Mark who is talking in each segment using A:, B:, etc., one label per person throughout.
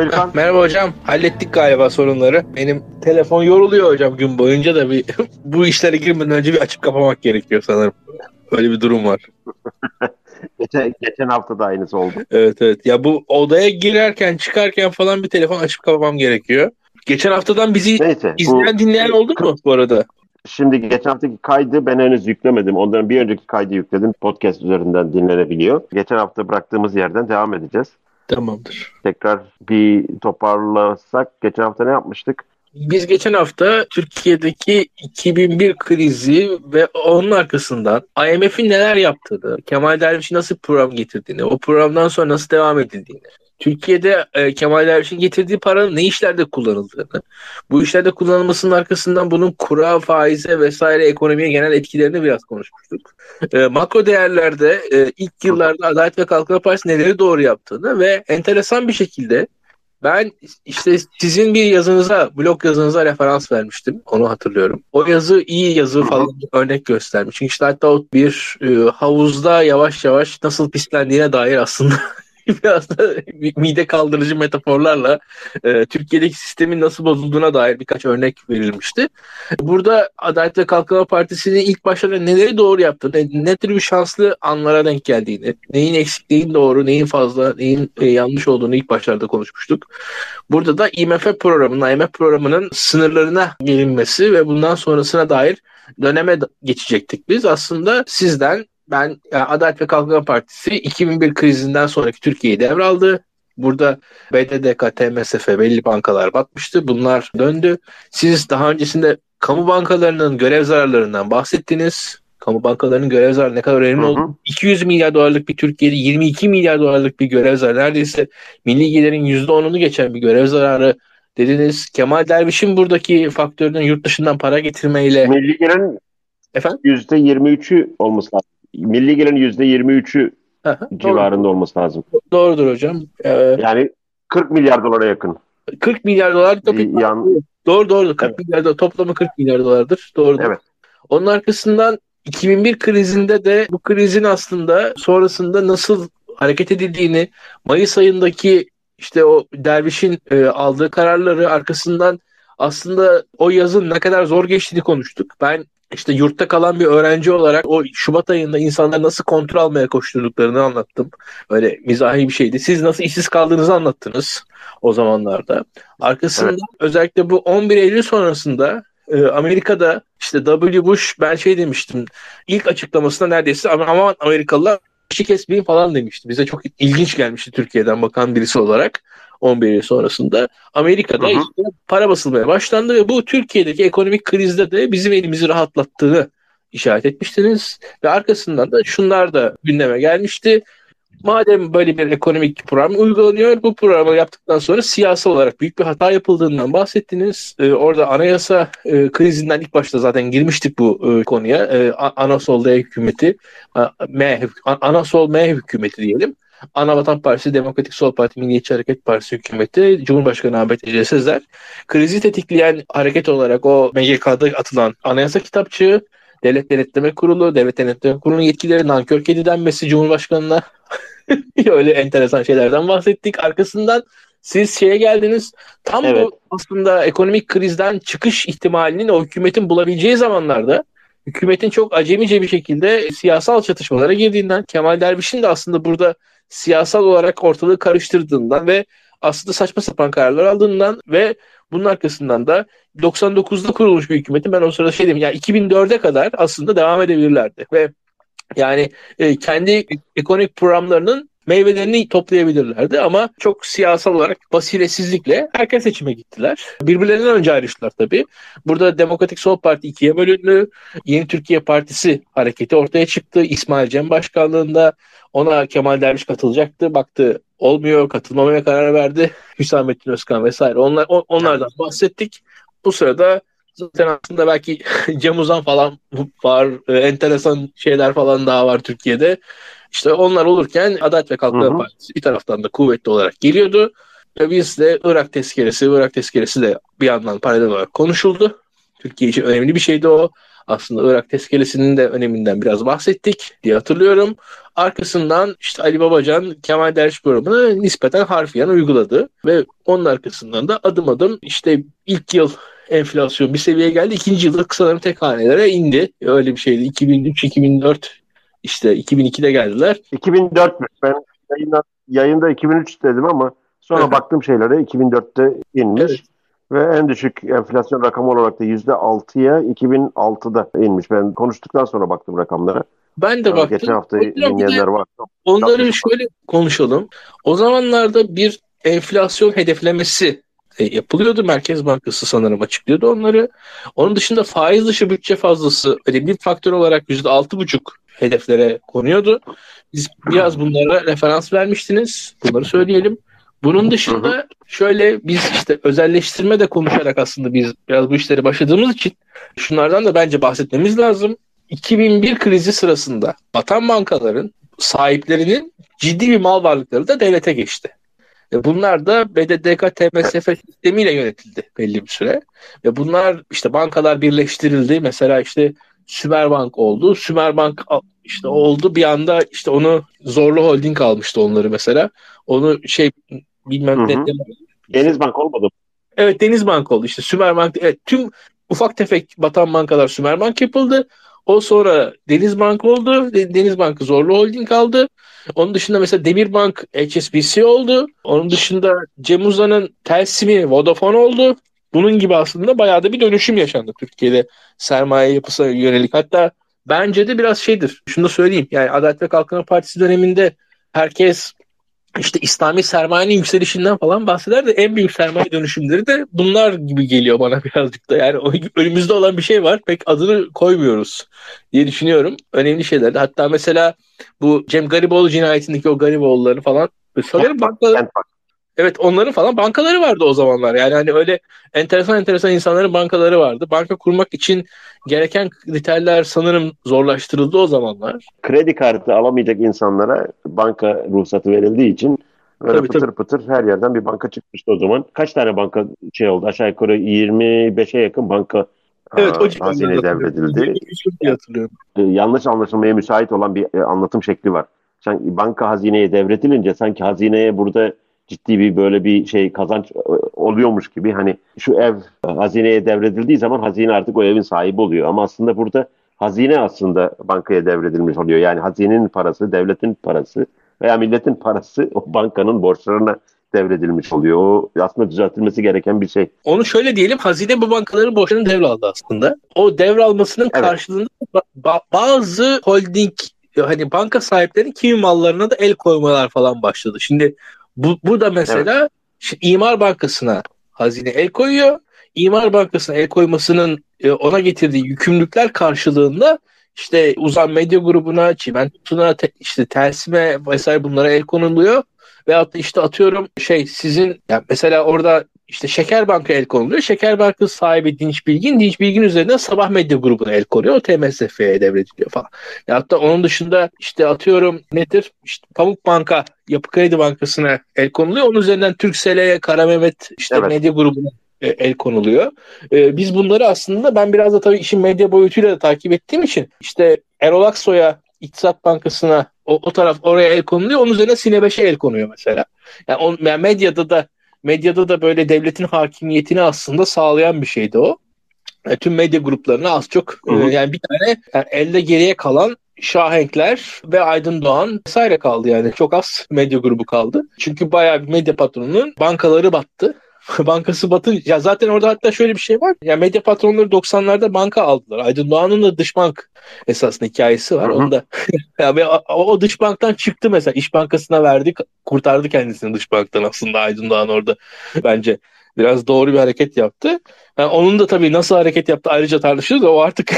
A: Merhaba İlkan.
B: Merhaba hocam. Hallettik galiba sorunları. Benim telefon yoruluyor hocam gün boyunca da bir bu işlere girmeden önce bir açıp kapamak gerekiyor sanırım. Öyle bir durum var.
A: geçen, geçen hafta da aynısı oldu.
B: Evet evet. Ya bu odaya girerken çıkarken falan bir telefon açıp kapamam gerekiyor. Geçen haftadan bizi
A: Neyse.
B: izleyen
A: bu,
B: dinleyen oldu mu bu arada?
A: Şimdi geçen haftaki kaydı ben henüz yüklemedim. Ondan bir önceki kaydı yükledim. Podcast üzerinden dinlenebiliyor. Geçen hafta bıraktığımız yerden devam edeceğiz.
B: Tamamdır.
A: Tekrar bir toparlasak geçen hafta ne yapmıştık?
B: Biz geçen hafta Türkiye'deki 2001 krizi ve onun arkasından IMF'in neler yaptığını, Kemal Derviş'in nasıl program getirdiğini, o programdan sonra nasıl devam edildiğini, Türkiye'de e, Kemal Derviş'in getirdiği paranın ne işlerde kullanıldığını, bu işlerde kullanılmasının arkasından bunun kura, faize vesaire ekonomiye genel etkilerini biraz konuşmuştuk. E, makro değerlerde e, ilk yıllarda Adalet ve Kalkınma Partisi neleri doğru yaptığını ve enteresan bir şekilde ben işte sizin bir yazınıza, blog yazınıza referans vermiştim. Onu hatırlıyorum. O yazı iyi yazı falan örnek göstermiş. Çünkü işte hatta o bir e, havuzda yavaş yavaş nasıl pislendiğine dair aslında biraz da mide kaldırıcı metaforlarla e, Türkiye'deki sistemin nasıl bozulduğuna dair birkaç örnek verilmişti. Burada Adalet ve Kalkınma Partisi'nin ilk başlarda neleri doğru yaptığını, ne tür bir şanslı anlara denk geldiğini, neyin eksik, doğru, neyin fazla, neyin e, yanlış olduğunu ilk başlarda konuşmuştuk. Burada da IMF programının, IMF programının sınırlarına gelinmesi ve bundan sonrasına dair döneme geçecektik biz. Aslında sizden ben yani Adalet ve Kalkınma Partisi 2001 krizinden sonraki Türkiye'yi devraldı. Burada BDDK, TMSF belli bankalar batmıştı. Bunlar döndü. Siz daha öncesinde kamu bankalarının görev zararlarından bahsettiniz. Kamu bankalarının görev zararı ne kadar önemli oldu. 200 milyar dolarlık bir Türkiye'de 22 milyar dolarlık bir görev zararı. Neredeyse milli gelirin %10'unu geçen bir görev zararı dediniz. Kemal Derviş'in buradaki faktörünün yurt dışından para getirmeyle...
A: Milli gelirin
B: Efendim?
A: %23'ü olması lazım. Milli gelirin %23'ü civarında olması lazım.
B: Doğrudur hocam.
A: Ee, yani 40 milyar dolara yakın.
B: 40 milyar dolar bir Yan... Doğru doğru. 40 evet. milyar dolar, toplamı 40 milyar dolardır. Doğru.
A: Evet.
B: Onun arkasından 2001 krizinde de bu krizin aslında sonrasında nasıl hareket edildiğini Mayıs ayındaki işte o dervişin e, aldığı kararları arkasından aslında o yazın ne kadar zor geçtiğini konuştuk. Ben işte yurtta kalan bir öğrenci olarak o Şubat ayında insanlar nasıl kontrol almaya koşturduklarını anlattım. Öyle mizahi bir şeydi. Siz nasıl işsiz kaldığınızı anlattınız o zamanlarda. Arkasından evet. özellikle bu 11 Eylül sonrasında e, Amerika'da işte W. Bush ben şey demiştim. ilk açıklamasında neredeyse aman Amerikalılar işi kesmeyin falan demişti. Bize çok ilginç gelmişti Türkiye'den bakan birisi olarak. 11 yıl sonrasında Amerika'da hı hı. işte para basılmaya başlandı ve bu Türkiye'deki ekonomik krizde de bizim elimizi rahatlattığını işaret etmiştiniz ve arkasından da şunlar da gündeme gelmişti. Madem böyle bir ekonomik program uygulanıyor, bu programı yaptıktan sonra siyasal olarak büyük bir hata yapıldığından bahsettiniz. Ee, orada anayasa e, krizinden ilk başta zaten girmiştik bu e, konuya. E, Anasol D hükümeti, M, Anasol M hükümeti diyelim. Anavatan Partisi, Demokratik Sol Parti, Milliyetçi Hareket Partisi hükümeti, Cumhurbaşkanı Ahmet Ece Sezer, krizi tetikleyen hareket olarak o MGK'da atılan anayasa kitapçığı, Devlet Denetleme Kurulu, Devlet Denetleme Kurulu'nun yetkileri nankör kedi denmesi Cumhurbaşkanı'na öyle enteresan şeylerden bahsettik. Arkasından siz şeye geldiniz. Tam evet. bu aslında ekonomik krizden çıkış ihtimalinin o hükümetin bulabileceği zamanlarda hükümetin çok acemice bir şekilde siyasal çatışmalara girdiğinden Kemal Derviş'in de aslında burada siyasal olarak ortalığı karıştırdığından ve aslında saçma sapan kararlar aldığından ve bunun arkasından da 99'da kurulmuş bir hükümeti ben o sırada şey dedim yani 2004'e kadar aslında devam edebilirlerdi. Ve yani e, kendi ekonomik programlarının meyvelerini toplayabilirlerdi ama çok siyasal olarak basiretsizlikle erken seçime gittiler. Birbirlerinden önce ayrıştılar tabii. Burada Demokratik Sol Parti ikiye bölündü. Yeni Türkiye Partisi hareketi ortaya çıktı. İsmail Cem başkanlığında ona Kemal Derviş katılacaktı. Baktı olmuyor, katılmamaya karar verdi. Hüsamettin Özkan vesaire. Onlar, onlardan bahsettik. Bu sırada zaten aslında belki Cem Uzan falan var. E, enteresan şeyler falan daha var Türkiye'de. İşte onlar olurken Adalet ve Kalkınma Partisi bir taraftan da kuvvetli olarak geliyordu. Ve biz de Irak tezkeresi, Irak tezkeresi de bir yandan paralel olarak konuşuldu. Türkiye için önemli bir şeydi o. aslında Irak tezkeresinin de öneminden biraz bahsettik diye hatırlıyorum. Arkasından işte Ali Babacan Kemal Derviş programını nispeten harfiyen uyguladı ve onun arkasından da adım adım işte ilk yıl enflasyon bir seviyeye geldi. ikinci yılda sanırım tek hanelere indi. Öyle bir şeydi. 2003-2004 işte 2002'de geldiler.
A: 2004 mü? Ben yayında, yayında 2003 dedim ama sonra
B: Evet.
A: baktım şeylere 2004'te inmiş.
B: Evet.
A: Ve en düşük enflasyon rakamı olarak da %6'ya 2006'da inmiş. Ben konuştuktan sonra baktım rakamlara.
B: Ben de
A: Ee,
B: baktım.
A: Geçen hafta dinleyenler var.
B: Onları şöyle konuşalım. O zamanlarda bir enflasyon hedeflemesi e, yapılıyordu. Merkez Bankası sanırım açıklıyordu onları. Onun dışında faiz dışı bütçe fazlası önemli bir faktör olarak %6,5 hedeflere konuyordu. Biz biraz bunlara referans vermiştiniz. Bunları söyleyelim. Bunun dışında şöyle biz işte özelleştirme de konuşarak aslında biz biraz bu işlere başladığımız için şunlardan da bence bahsetmemiz lazım. 2001 krizi sırasında batan bankaların sahiplerinin ciddi bir mal varlıkları da devlete geçti. Ve bunlar da BDDK TMSF sistemiyle yönetildi belli bir süre. Ve bunlar işte bankalar birleştirildi. Mesela işte Sümerbank oldu. Sümerbank işte oldu bir anda işte onu Zorlu Holding almıştı onları mesela. Onu şey bilmem ne
A: Denizbank olmadı.
B: Evet Denizbank oldu. İşte Sümerbank evet, tüm ufak tefek batan bankalar Sümerbank yapıldı. O sonra Denizbank oldu. De- Denizbank'ı Zorlu Holding aldı. Onun dışında mesela Demirbank HSBC oldu. Onun dışında Cem Uzan'ın Telsim'i Vodafone oldu. Bunun gibi aslında bayağı da bir dönüşüm yaşandı Türkiye'de sermaye yapısına yönelik. Hatta bence de biraz şeydir. Şunu da söyleyeyim. Yani Adalet ve Kalkınma Partisi döneminde herkes işte İslami sermayenin yükselişinden falan bahseder de en büyük sermaye dönüşümleri de bunlar gibi geliyor bana birazcık da. Yani önümüzde olan bir şey var pek adını koymuyoruz diye düşünüyorum. Önemli şeyler. Hatta mesela bu Cem Gariboğlu cinayetindeki o Gariboğulları falan sanırım bankalar. Evet onların falan bankaları vardı o zamanlar. Yani hani öyle enteresan enteresan insanların bankaları vardı. Banka kurmak için gereken kriterler sanırım zorlaştırıldı o zamanlar.
A: Kredi kartı alamayacak insanlara banka ruhsatı verildiği için böyle
B: Tabii,
A: pıtır pıtır her yerden bir banka çıkmıştı o zaman. Kaç tane banka şey oldu? Aşağı yukarı 25'e yakın banka
B: Evet
A: aa,
B: o hatırlıyorum.
A: devredildi.
B: Hatırlıyorum.
A: e, yanlış anlaşılmaya müsait olan bir e, anlatım şekli var. Sanki banka hazineye devredilince sanki hazineye burada ciddi bir böyle bir şey kazanç e, oluyormuş gibi hani şu ev e, hazineye devredildiği zaman hazine artık o evin sahibi oluyor ama aslında burada hazine aslında bankaya devredilmiş oluyor. Yani hazinenin parası, devletin parası veya milletin parası o bankanın borçlarına devredilmiş oluyor. O aslında düzeltilmesi gereken bir şey.
B: Onu şöyle diyelim hazine bu bankaların borçlarını devraldı aslında. O devralmasının
A: Evet.
B: karşılığında ba- ba- bazı holding hani banka sahiplerinin kimi mallarına da el koymalar falan başladı. Şimdi bu, bu da mesela şimdi İmar Bankası'na hazine el koyuyor. İmar Bankası'na el koymasının e, ona getirdiği yükümlülükler karşılığında işte Uzan Medya Grubu'na, Çimento'na, te- işte Telsim'e vesaire bunlara el konuluyor. Veyahut da işte atıyorum şey sizin yani mesela orada işte Şeker Banka el konuluyor. Şeker Banka sahibi Dinç Bilgin, Dinç Bilgin üzerinden Sabah Medya grubuna el konuyor. O TMSF'ye devrediliyor falan. Ya hatta onun dışında işte atıyorum nedir? İşte Pamuk Banka, Yapı Kredi Bankası'na el konuluyor. Onun üzerinden Türksel'e, Kara Mehmet işte
A: Evet.
B: medya grubuna e, el konuluyor. E, biz bunları aslında ben biraz da tabii işin medya boyutuyla da takip ettiğim için işte Erol Aksoy'a İktisat Bankası'na o, o taraf oraya el konuluyor. Onun üzerine Sine 5'e el konuyor mesela. Yani, on, yani medyada da medyada da böyle devletin hakimiyetini aslında sağlayan bir şeydi o. E, tüm medya gruplarına az çok e, yani bir tane yani elde geriye kalan Şahenkler ve Aydın Doğan vesaire kaldı yani. Çok az medya grubu kaldı. Çünkü bayağı bir medya patronunun bankaları battı. Bankası batınca ya zaten orada hatta şöyle bir şey var. Ya medya patronları 90'larda banka aldılar. Aydın Doğan'ın da dış bank esasında hikayesi var.
A: Hı hı.
B: Onu da ya ve o, o dış banktan çıktı mesela. İş Bankası'na verdi. Kurtardı kendisini dış banktan aslında Aydın Doğan orada bence. Biraz doğru bir hareket yaptı. Yani onun da tabii nasıl hareket yaptı ayrıca tartışılır da o artık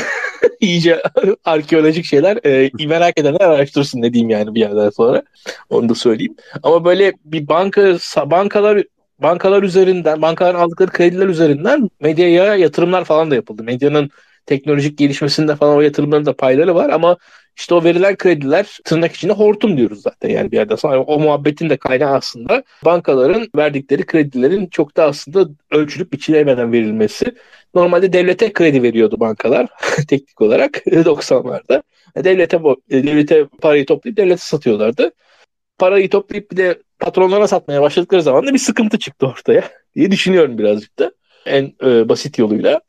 B: iyice arkeolojik şeyler. E, merak edenler araştırsın ne diyeyim yani bir yerden sonra. Onu da söyleyeyim. Ama böyle bir banka bankalar bankalar üzerinden, bankaların aldıkları krediler üzerinden medyaya yatırımlar falan da yapıldı. Medyanın teknolojik gelişmesinde falan o yatırımların da payları var ama işte o verilen krediler tırnak içinde hortum diyoruz zaten yani bir yerden sonra. O muhabbetin de kaynağı aslında bankaların verdikleri kredilerin çok da aslında ölçülüp biçilemeden verilmesi. Normalde devlete kredi veriyordu bankalar teknik olarak 90'larda. Devlete, devlete parayı toplayıp devlete satıyorlardı. Parayı toplayıp bir de patronlara satmaya başladıkları zaman da bir sıkıntı çıktı ortaya diye düşünüyorum birazcık da en e, basit yoluyla.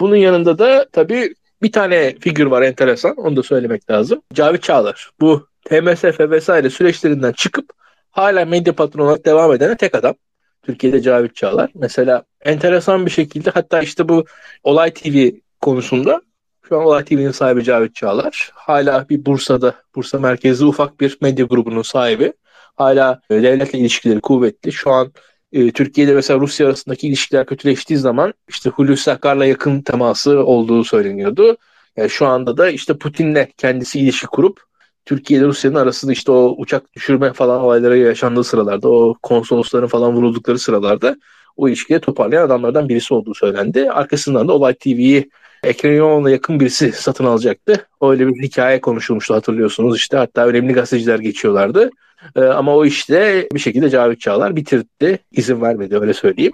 B: Bunun yanında da tabii bir tane figür var enteresan. Onu da söylemek lazım. Cavit Çağlar. Bu TMSF vesaire süreçlerinden çıkıp hala medya patronu olarak devam eden tek adam. Türkiye'de Cavit Çağlar. Mesela enteresan bir şekilde hatta işte bu Olay TV konusunda şu an Olay TV'nin sahibi Cavit Çağlar. Hala bir Bursa'da, Bursa merkezli ufak bir medya grubunun sahibi. Hala e, devletle ilişkileri kuvvetli. Şu an e, Türkiye'de mesela Rusya arasındaki ilişkiler kötüleştiği zaman işte Hulusi Akar'la yakın teması olduğu söyleniyordu. Yani şu anda da işte Putin'le kendisi ilişki kurup Türkiye ile Rusya'nın arasında işte o uçak düşürme falan olayları yaşandığı sıralarda, o konsolosların falan vuruldukları sıralarda o ilişkiyi toparlayan adamlardan birisi olduğu söylendi. Arkasından da Olay TV'yi Ekrem İmamoğlu'na yakın birisi satın alacaktı. Öyle bir hikaye konuşulmuştu hatırlıyorsunuz. İşte hatta önemli gazeteciler geçiyorlardı. Ee, ama o işte bir şekilde Cavit Çağlar bitirdi. İzin vermedi öyle söyleyeyim.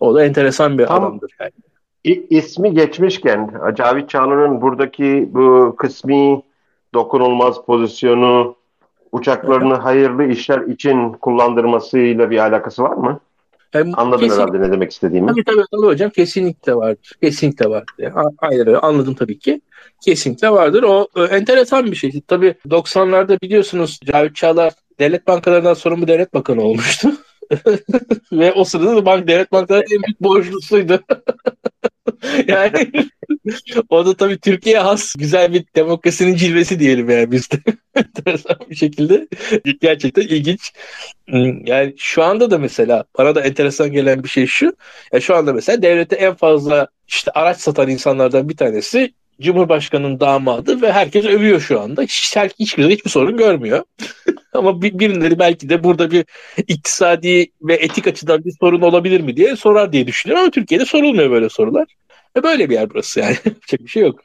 B: O da enteresan bir Tam adamdır yani.
A: İsmi geçmişken Cavit Çağlar'ın buradaki bu kısmi dokunulmaz pozisyonu uçaklarını hayırlı işler için kullandırmasıyla bir alakası var mı? Hem Anladın kesin, herhalde ne demek istediğimi.
B: Tabii tabii, tabii hocam kesinlikle vardır. Kesinlikle vardır. Hayır anladım tabii ki. Kesinlikle vardır. O e, enteresan bir şey. Tabii 90'larda biliyorsunuz Cavit Çağlar devlet bankalarından sorumlu devlet bakanı olmuştu. Ve o sırada da bank devlet bankaları en büyük borçlusuydu. yani o da tabii Türkiye has güzel bir demokrasinin cilvesi diyelim yani bizde. enteresan bir şekilde. Gerçekten ilginç. Hmm, yani şu anda da mesela bana da enteresan gelen bir şey şu. Yani şu anda mesela devlete en fazla işte araç satan insanlardan bir tanesi Cumhurbaşkanı'nın damadı ve herkes övüyor şu anda. Hiç, hiçbir hiçbir sorun görmüyor. Ama bir, birileri belki de burada bir iktisadi ve etik açıdan bir sorun olabilir mi diye sorar diye düşünüyorum ama Türkiye'de sorulmuyor böyle sorular. Ve böyle bir yer burası yani. Yapacak bir şey yok.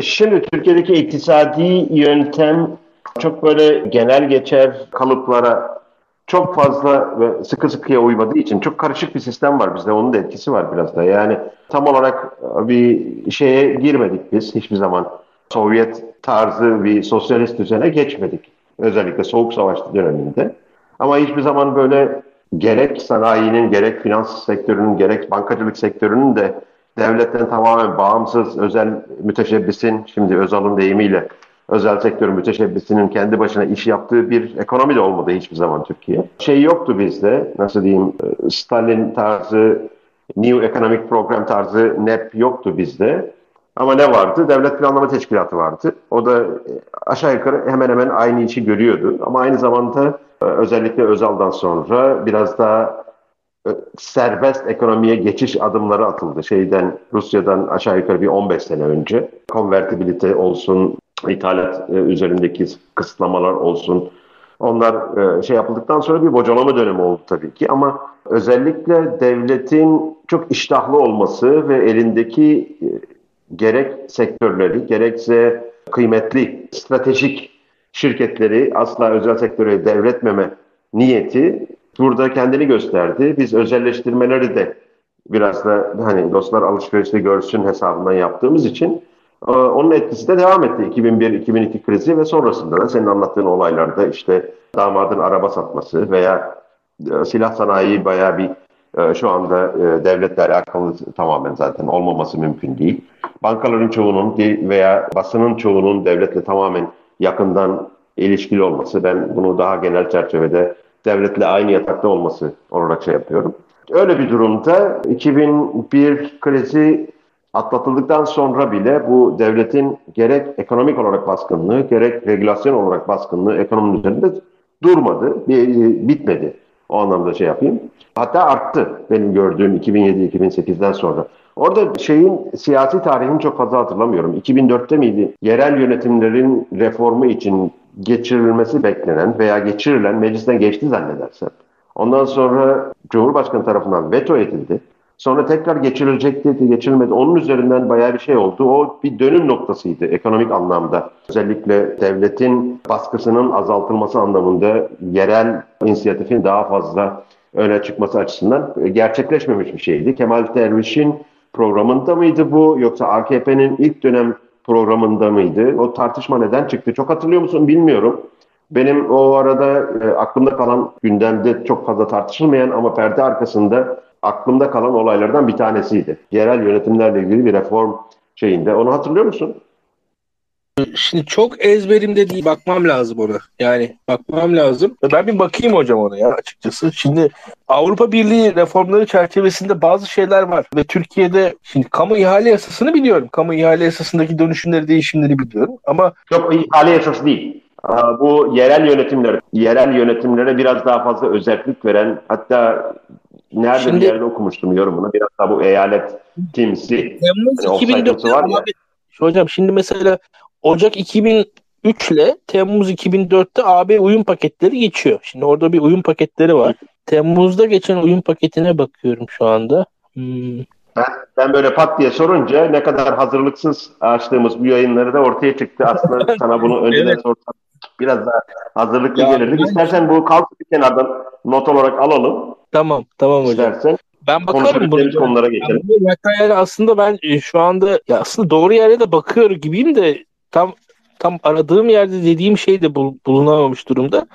A: Şimdi Türkiye'deki iktisadi yöntem çok böyle genel geçer kalıplara çok fazla ve sıkı sıkıya uymadığı için çok karışık bir sistem var bizde. Onun da etkisi var biraz da. Yani tam olarak bir şeye girmedik biz hiçbir zaman. Sovyet tarzı bir sosyalist düzene geçmedik. Özellikle Soğuk Savaş döneminde. Ama hiçbir zaman böyle gerek sanayinin, gerek finans sektörünün, gerek bankacılık sektörünün de devletten tamamen bağımsız özel müteşebbisin, şimdi Özal'ın deyimiyle özel sektör müteşebbisinin kendi başına iş yaptığı bir ekonomi de olmadı hiçbir zaman Türkiye. Şey yoktu bizde, nasıl diyeyim, Stalin tarzı, New Economic Program tarzı NEP yoktu bizde. Ama ne vardı? Devlet Planlama Teşkilatı vardı. O da aşağı yukarı hemen hemen aynı işi görüyordu. Ama aynı zamanda e, özellikle Özal'dan sonra biraz daha serbest ekonomiye geçiş adımları atıldı. Şeyden Rusya'dan aşağı yukarı bir 15 sene önce. Konvertibilite olsun, ithalat e, üzerindeki kısıtlamalar olsun. Onlar e, şey yapıldıktan sonra bir bocalama dönemi oldu tabii ki ama özellikle devletin çok iştahlı olması ve elindeki e, gerek sektörleri gerekse kıymetli stratejik şirketleri asla özel sektöre devretmeme niyeti burada kendini gösterdi. Biz özelleştirmeleri de biraz da hani dostlar alışverişte görsün hesabından yaptığımız için ee, onun etkisi de devam etti 2001-2002 krizi ve sonrasında da senin anlattığın olaylarda işte damadın araba satması veya e, silah sanayi bayağı bir e, şu anda e, devletle alakalı tamamen zaten olmaması mümkün değil. Bankaların çoğunun veya basının çoğunun devletle tamamen yakından ilişkili olması ben bunu daha genel çerçevede devletle aynı yatakta olması olarak şey yapıyorum. Öyle bir durumda 2001 krizi atlatıldıktan sonra bile bu devletin gerek ekonomik olarak baskınlığı gerek regülasyon olarak baskınlığı ekonominin üzerinde durmadı, bitmedi. O anlamda şey yapayım. Hatta arttı benim gördüğüm 2007-2008'den sonra. Orada şeyin siyasi tarihini çok fazla hatırlamıyorum. 2004'te miydi? Yerel yönetimlerin reformu için geçirilmesi beklenen veya geçirilen meclisten geçti zannedersem. Ondan sonra Cumhurbaşkanı tarafından veto edildi. Sonra tekrar geçirilecek dedi, geçirilmedi. Onun üzerinden bayağı bir şey oldu. O bir dönüm noktasıydı ekonomik anlamda. Özellikle devletin baskısının azaltılması anlamında yerel inisiyatifin daha fazla öne çıkması açısından gerçekleşmemiş bir şeydi. Kemal Derviş'in programında mıydı bu yoksa AKP'nin ilk dönem programında mıydı? O tartışma neden çıktı? Çok hatırlıyor musun bilmiyorum. Benim o arada e, aklımda kalan gündemde çok fazla tartışılmayan ama perde arkasında aklımda kalan olaylardan bir tanesiydi. Yerel yönetimlerle ilgili bir reform şeyinde. Onu hatırlıyor musun?
B: Şimdi çok ezberimde değil. Bakmam lazım ona. Yani bakmam lazım. Ben bir bakayım hocam ona ya açıkçası. Şimdi Avrupa Birliği reformları çerçevesinde bazı şeyler var. Ve Türkiye'de şimdi kamu ihale yasasını biliyorum. Kamu ihale yasasındaki dönüşümleri, değişimleri biliyorum. Ama
A: Yok ihale yasası değil. Bu yerel yönetimler, yerel yönetimlere biraz daha fazla özellik veren hatta nerede Şimdi, bir yerde okumuştum yorumunu biraz daha bu eyalet timsi.
B: Temmuz yani 2004'te var ya. Hocam şimdi mesela Ocak 2003 ile Temmuz 2004'te AB uyum paketleri geçiyor. Şimdi orada bir uyum paketleri var. Temmuz'da geçen uyum paketine bakıyorum şu anda. Hmm.
A: Ben, ben böyle pat diye sorunca ne kadar hazırlıksız açtığımız bu yayınları da ortaya çıktı. Aslında sana bunu önceden evet. sorsam biraz daha hazırlıklı ya, gelirdik. Ben... İstersen bu kalk bir kenardan not olarak alalım.
B: Tamam, tamam hocam. İstersen. Ben bakarım bunu.
A: konulara geçelim.
B: Yani aslında ben e, şu anda ya aslında doğru yere de bakıyor gibiyim de tam tam aradığım yerde dediğim şey de bul, bulunamamış durumda.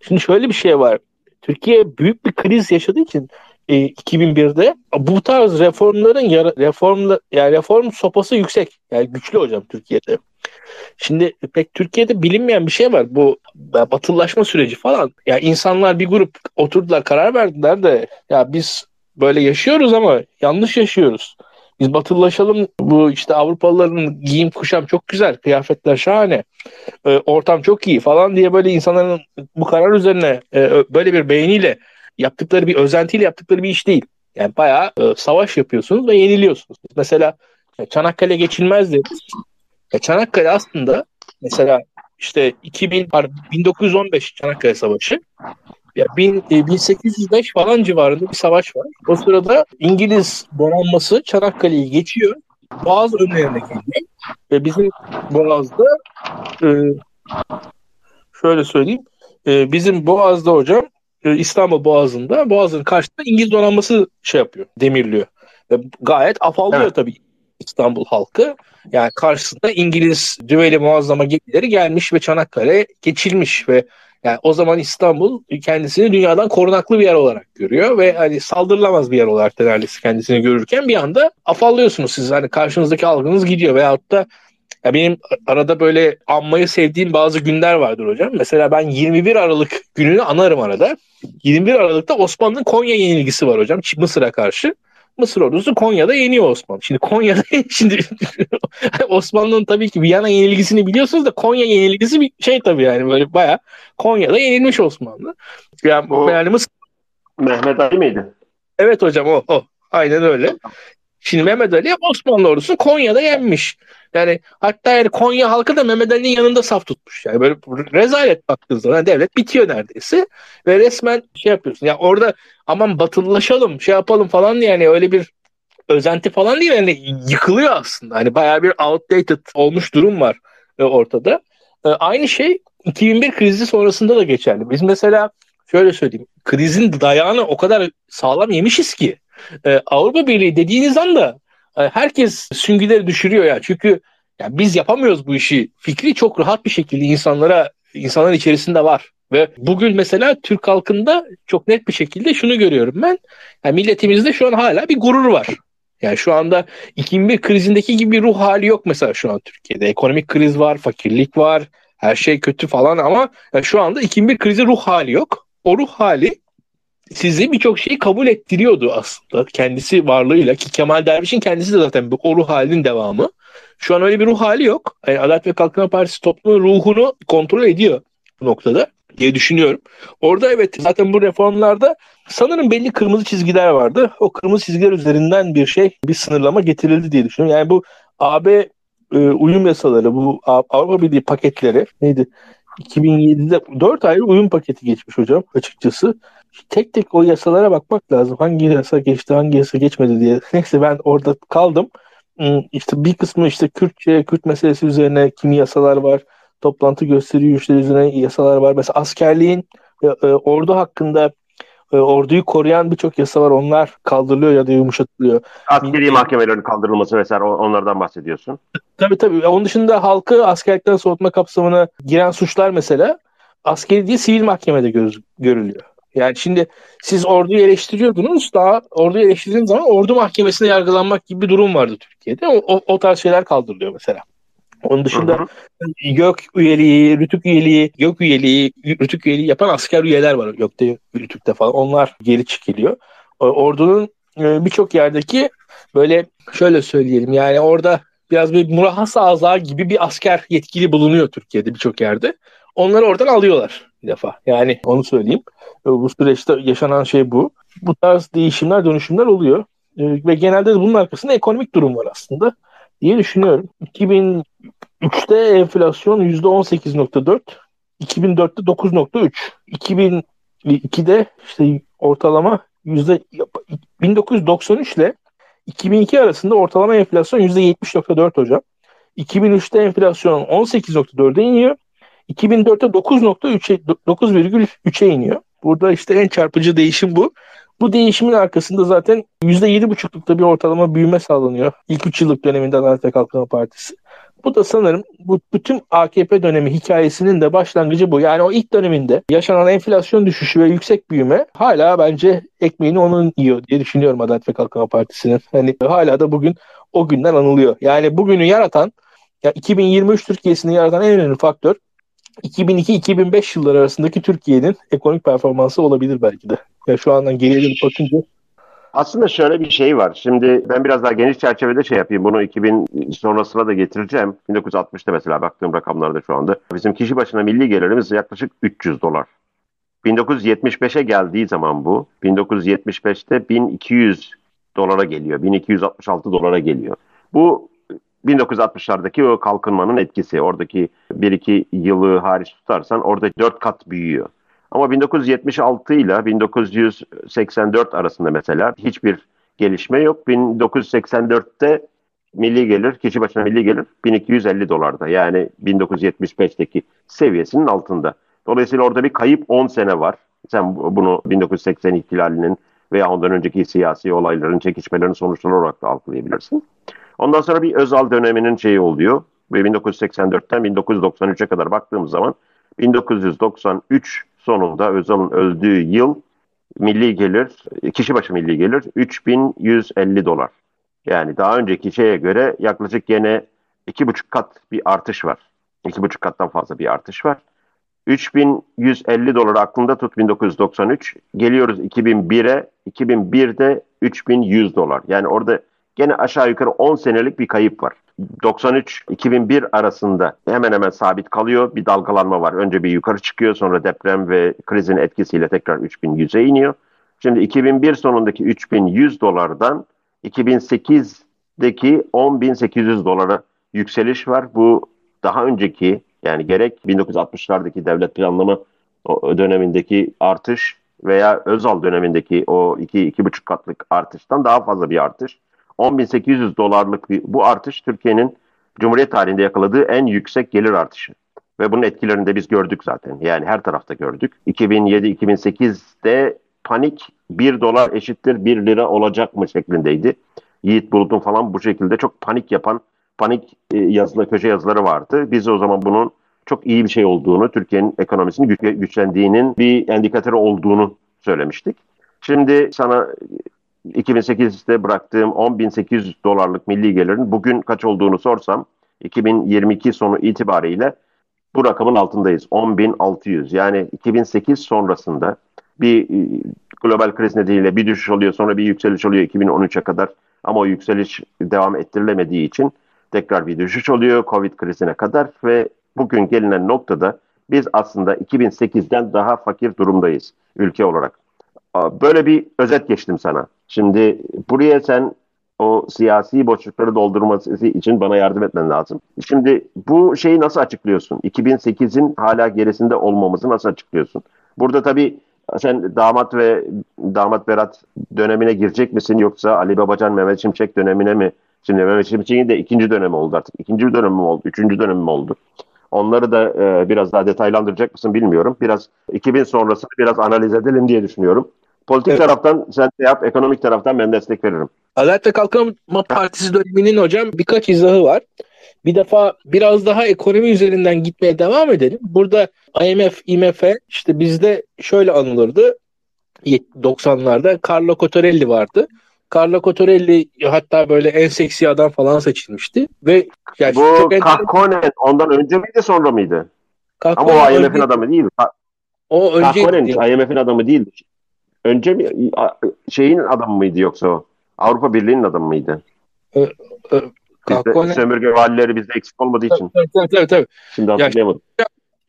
B: Şimdi şöyle bir şey var. Türkiye büyük bir kriz yaşadığı için e, 2001'de bu tarz reformların yara, reformla yani reform sopası yüksek. Yani güçlü hocam Türkiye'de. Şimdi pek Türkiye'de bilinmeyen bir şey var. Bu batılılaşma süreci falan. Ya yani insanlar bir grup oturdular karar verdiler de ya biz böyle yaşıyoruz ama yanlış yaşıyoruz. Biz batılılaşalım. Bu işte Avrupalıların giyim kuşam çok güzel. Kıyafetler şahane. E, ortam çok iyi falan diye böyle insanların bu karar üzerine e, böyle bir beğeniyle yaptıkları bir özentiyle yaptıkları bir iş değil. Yani bayağı e, savaş yapıyorsunuz ve yeniliyorsunuz. Mesela e, Çanakkale geçilmez dedi. E, Çanakkale aslında mesela işte 2000 1915 Çanakkale Savaşı ya 1805 e, falan civarında bir savaş var. O sırada İngiliz donanması Çanakkale'yi geçiyor. Boğaz önlerine geliyor. Ve bizim Boğaz'da e, şöyle söyleyeyim. E, bizim Boğaz'da hocam e, İstanbul Boğazı'nda Boğaz'ın karşısında İngiliz donanması şey yapıyor, demirliyor. Ve gayet afallıyor evet. tabii İstanbul halkı. Yani karşısında İngiliz düveli muazzama gemileri gelmiş ve Çanakkale geçilmiş ve yani o zaman İstanbul kendisini dünyadan korunaklı bir yer olarak görüyor ve hani saldırılamaz bir yer olarak neredeyse kendisini görürken bir anda afallıyorsunuz siz. Hani karşınızdaki algınız gidiyor veyahut da ya benim arada böyle anmayı sevdiğim bazı günler vardır hocam. Mesela ben 21 Aralık gününü anarım arada. 21 Aralık'ta Osmanlı'nın Konya yenilgisi var hocam Mısır'a karşı. Mısır ordusu Konya'da yeniyor Osmanlı. Şimdi Konya'da şimdi Osmanlı'nın tabii ki Viyana yenilgisini biliyorsunuz da Konya yenilgisi bir şey tabii yani böyle baya Konya'da yenilmiş Osmanlı. Yani, o, yani Mısır...
A: Mehmet Ali miydi?
B: Evet hocam o o. Aynen öyle. Şimdi Mehmet Ali Osmanlı ordusu Konya'da yenmiş. Yani hatta yani Konya halkı da Mehmet Ali'nin yanında saf tutmuş. Yani böyle rezalet baktığınız zaman devlet bitiyor neredeyse. Ve resmen şey yapıyorsun. Ya orada aman batılılaşalım şey yapalım falan yani öyle bir özenti falan değil yani yıkılıyor aslında. Hani bayağı bir outdated olmuş durum var e, ortada. E, aynı şey 2001 krizi sonrasında da geçerli. Biz mesela şöyle söyleyeyim. Krizin dayağını o kadar sağlam yemişiz ki e, Avrupa Birliği dediğiniz anda herkes süngüleri düşürüyor ya. Çünkü ya biz yapamıyoruz bu işi. Fikri çok rahat bir şekilde insanlara insanların içerisinde var. Ve bugün mesela Türk halkında çok net bir şekilde şunu görüyorum ben. Yani milletimizde şu an hala bir gurur var. Yani şu anda 2001 krizindeki gibi bir ruh hali yok mesela şu an Türkiye'de. Ekonomik kriz var, fakirlik var, her şey kötü falan ama yani şu anda 2001 krizi ruh hali yok. O ruh hali sizi birçok şeyi kabul ettiriyordu aslında kendisi varlığıyla ki Kemal Derviş'in kendisi de zaten o ruh halinin devamı. Şu an öyle bir ruh hali yok. Yani Adalet ve Kalkınma Partisi toplumun ruhunu kontrol ediyor bu noktada diye düşünüyorum. Orada evet zaten bu reformlarda sanırım belli kırmızı çizgiler vardı. O kırmızı çizgiler üzerinden bir şey, bir sınırlama getirildi diye düşünüyorum. Yani bu AB e, uyum yasaları, bu Avrupa Birliği paketleri neydi? 2007'de 4 ayrı uyum paketi geçmiş hocam açıkçası. Tek tek o yasalara bakmak lazım. Hangi yasa geçti, hangi yasa geçmedi diye. Neyse ben orada kaldım. Hmm, işte bir kısmı işte Kürtçe, Kürt meselesi üzerine kimi yasalar var. Toplantı gösteri yürüyüşleri üzerine yasalar var. Mesela askerliğin e, e, ordu hakkında e, orduyu koruyan birçok yasa var. Onlar kaldırılıyor ya da yumuşatılıyor.
A: Askeri mahkemelerin kaldırılması vesaire onlardan bahsediyorsun.
B: Tabii tabii. Onun dışında halkı askerlikten soğutma kapsamına giren suçlar mesela askeri değil sivil mahkemede gör, görülüyor. Yani şimdi siz orduyu eleştiriyordunuz daha orduyu eleştirdiğiniz zaman ordu mahkemesinde yargılanmak gibi bir durum vardı Türkiye'de. O, o, o tarz şeyler kaldırılıyor mesela. Onun dışında hı hı. YÖK üyeliği, Rütük üyeliği, YÖK üyeliği, Rütük üyeliği yapan asker üyeler var YÖK'te, Rütük'te falan. Onlar geri çekiliyor. Ordunun e, birçok yerdeki böyle şöyle söyleyelim yani orada biraz bir murahhas azağı gibi bir asker yetkili bulunuyor Türkiye'de birçok yerde. Onları oradan alıyorlar bir defa. Yani onu söyleyeyim. E, bu süreçte yaşanan şey bu. Bu tarz değişimler, dönüşümler oluyor. E, ve genelde de bunun arkasında ekonomik durum var aslında diye düşünüyorum. 2003'te enflasyon %18.4, 2004'te 9.3, 2002'de işte ortalama yüzde 1993 ile 2002 arasında ortalama enflasyon %70.4 hocam. 2003'te enflasyon 18.4'e iniyor. 2004'te 9.3'e 9,3'e iniyor. Burada işte en çarpıcı değişim bu. Bu değişimin arkasında zaten %7,5'lukta bir ortalama büyüme sağlanıyor. İlk 3 yıllık döneminde Adalet ve Kalkınma Partisi. Bu da sanırım bu bütün AKP dönemi hikayesinin de başlangıcı bu. Yani o ilk döneminde yaşanan enflasyon düşüşü ve yüksek büyüme hala bence ekmeğini onun yiyor diye düşünüyorum Adalet ve Kalkınma Partisi'nin. Hani hala da bugün o günden anılıyor. Yani bugünü yaratan ya 2023 Türkiye'sini yaratan en önemli faktör 2002-2005 yılları arasındaki Türkiye'nin ekonomik performansı olabilir belki de. Ya şu andan geriye dönüp bakınca
A: aslında şöyle bir şey var. Şimdi ben biraz daha geniş çerçevede şey yapayım. Bunu 2000 sonrasına da getireceğim. 1960'ta mesela baktığım rakamlarda şu anda. Bizim kişi başına milli gelirimiz yaklaşık 300 dolar. 1975'e geldiği zaman bu, 1975'te 1200 dolara geliyor. 1266 dolara geliyor. Bu 1960'lardaki o kalkınmanın etkisi. Oradaki 1-2 yılı hariç tutarsan orada 4 kat büyüyor. Ama 1976 ile 1984 arasında mesela hiçbir gelişme yok. 1984'te milli gelir, kişi başına milli gelir 1250 dolarda. Yani 1975'teki seviyesinin altında. Dolayısıyla orada bir kayıp 10 sene var. Sen bunu 1980 ihtilalinin veya ondan önceki siyasi olayların, çekişmelerin sonuçları olarak da algılayabilirsin. Ondan sonra bir Özal döneminin şeyi oluyor. Ve 1984'ten 1993'e kadar baktığımız zaman 1993 sonunda Özal'ın öldüğü yıl milli gelir, kişi başı milli gelir 3150 dolar. Yani daha önceki şeye göre yaklaşık gene iki buçuk kat bir artış var. İki buçuk kattan fazla bir artış var. 3150 dolar aklında tut 1993. Geliyoruz 2001'e. 2001'de 3100 dolar. Yani orada gene aşağı yukarı 10 senelik bir kayıp var. 93-2001 arasında hemen hemen sabit kalıyor. Bir dalgalanma var. Önce bir yukarı çıkıyor sonra deprem ve krizin etkisiyle tekrar 3100'e iniyor. Şimdi 2001 sonundaki 3100 dolardan 2008'deki 10.800 dolara yükseliş var. Bu daha önceki yani gerek 1960'lardaki devlet planlama dönemindeki artış veya Özal dönemindeki o 2-2,5 katlık artıştan daha fazla bir artış. 10.800 dolarlık bir, bu artış Türkiye'nin Cumhuriyet tarihinde yakaladığı en yüksek gelir artışı. Ve bunun etkilerini de biz gördük zaten. Yani her tarafta gördük. 2007-2008'de panik 1 dolar eşittir 1 lira olacak mı şeklindeydi. Yiğit Bulut'un falan bu şekilde çok panik yapan panik e, yazılı köşe yazıları vardı. Biz o zaman bunun çok iyi bir şey olduğunu, Türkiye'nin ekonomisinin güçlendiğinin bir endikatörü olduğunu söylemiştik. Şimdi sana 2008'de bıraktığım 10.800 dolarlık milli gelirin bugün kaç olduğunu sorsam 2022 sonu itibariyle bu rakamın altındayız. 10.600 yani 2008 sonrasında bir e, global kriz nedeniyle bir düşüş oluyor sonra bir yükseliş oluyor 2013'e kadar ama o yükseliş devam ettirilemediği için tekrar bir düşüş oluyor Covid krizine kadar ve bugün gelinen noktada biz aslında 2008'den daha fakir durumdayız ülke olarak. Böyle bir özet geçtim sana. Şimdi buraya sen o siyasi boşlukları doldurması için bana yardım etmen lazım. Şimdi bu şeyi nasıl açıklıyorsun? 2008'in hala gerisinde olmamızı nasıl açıklıyorsun? Burada tabii sen damat ve damat Berat dönemine girecek misin yoksa Ali Babacan, Mehmet Şimşek dönemine mi? Şimdi Mehmet Şimşek'in de ikinci dönemi oldu artık. İkinci dönemi mi oldu? Üçüncü dönemi mi oldu? Onları da e, biraz daha detaylandıracak mısın bilmiyorum. Biraz 2000 sonrasını biraz analiz edelim diye düşünüyorum. Politik evet. taraftan sen de yap, ekonomik taraftan ben destek veririm.
B: Adalet ve Kalkınma Partisi döneminin hocam birkaç izahı var. Bir defa biraz daha ekonomi üzerinden gitmeye devam edelim. Burada IMF, IMF işte bizde şöyle anılırdı. 90'larda Carlo Cottarelli vardı. Carlo Cottarelli hatta böyle en seksi adam falan seçilmişti. Ve
A: yani Bu çok Kakkonen ondan önce miydi sonra mıydı? Kakkonen Ama o IMF'in önce... adamı değil. O önce IMF'in adamı değildi. Önce mi şeyin adamı mıydı yoksa o? Avrupa Birliği'nin adamı mıydı? Ö, ö, Bizde sömürge valileri bizde eksik olmadığı için.
B: Tabii tabii. tabii, tabii.
A: Şimdi hatırlayamadım.
B: Ya,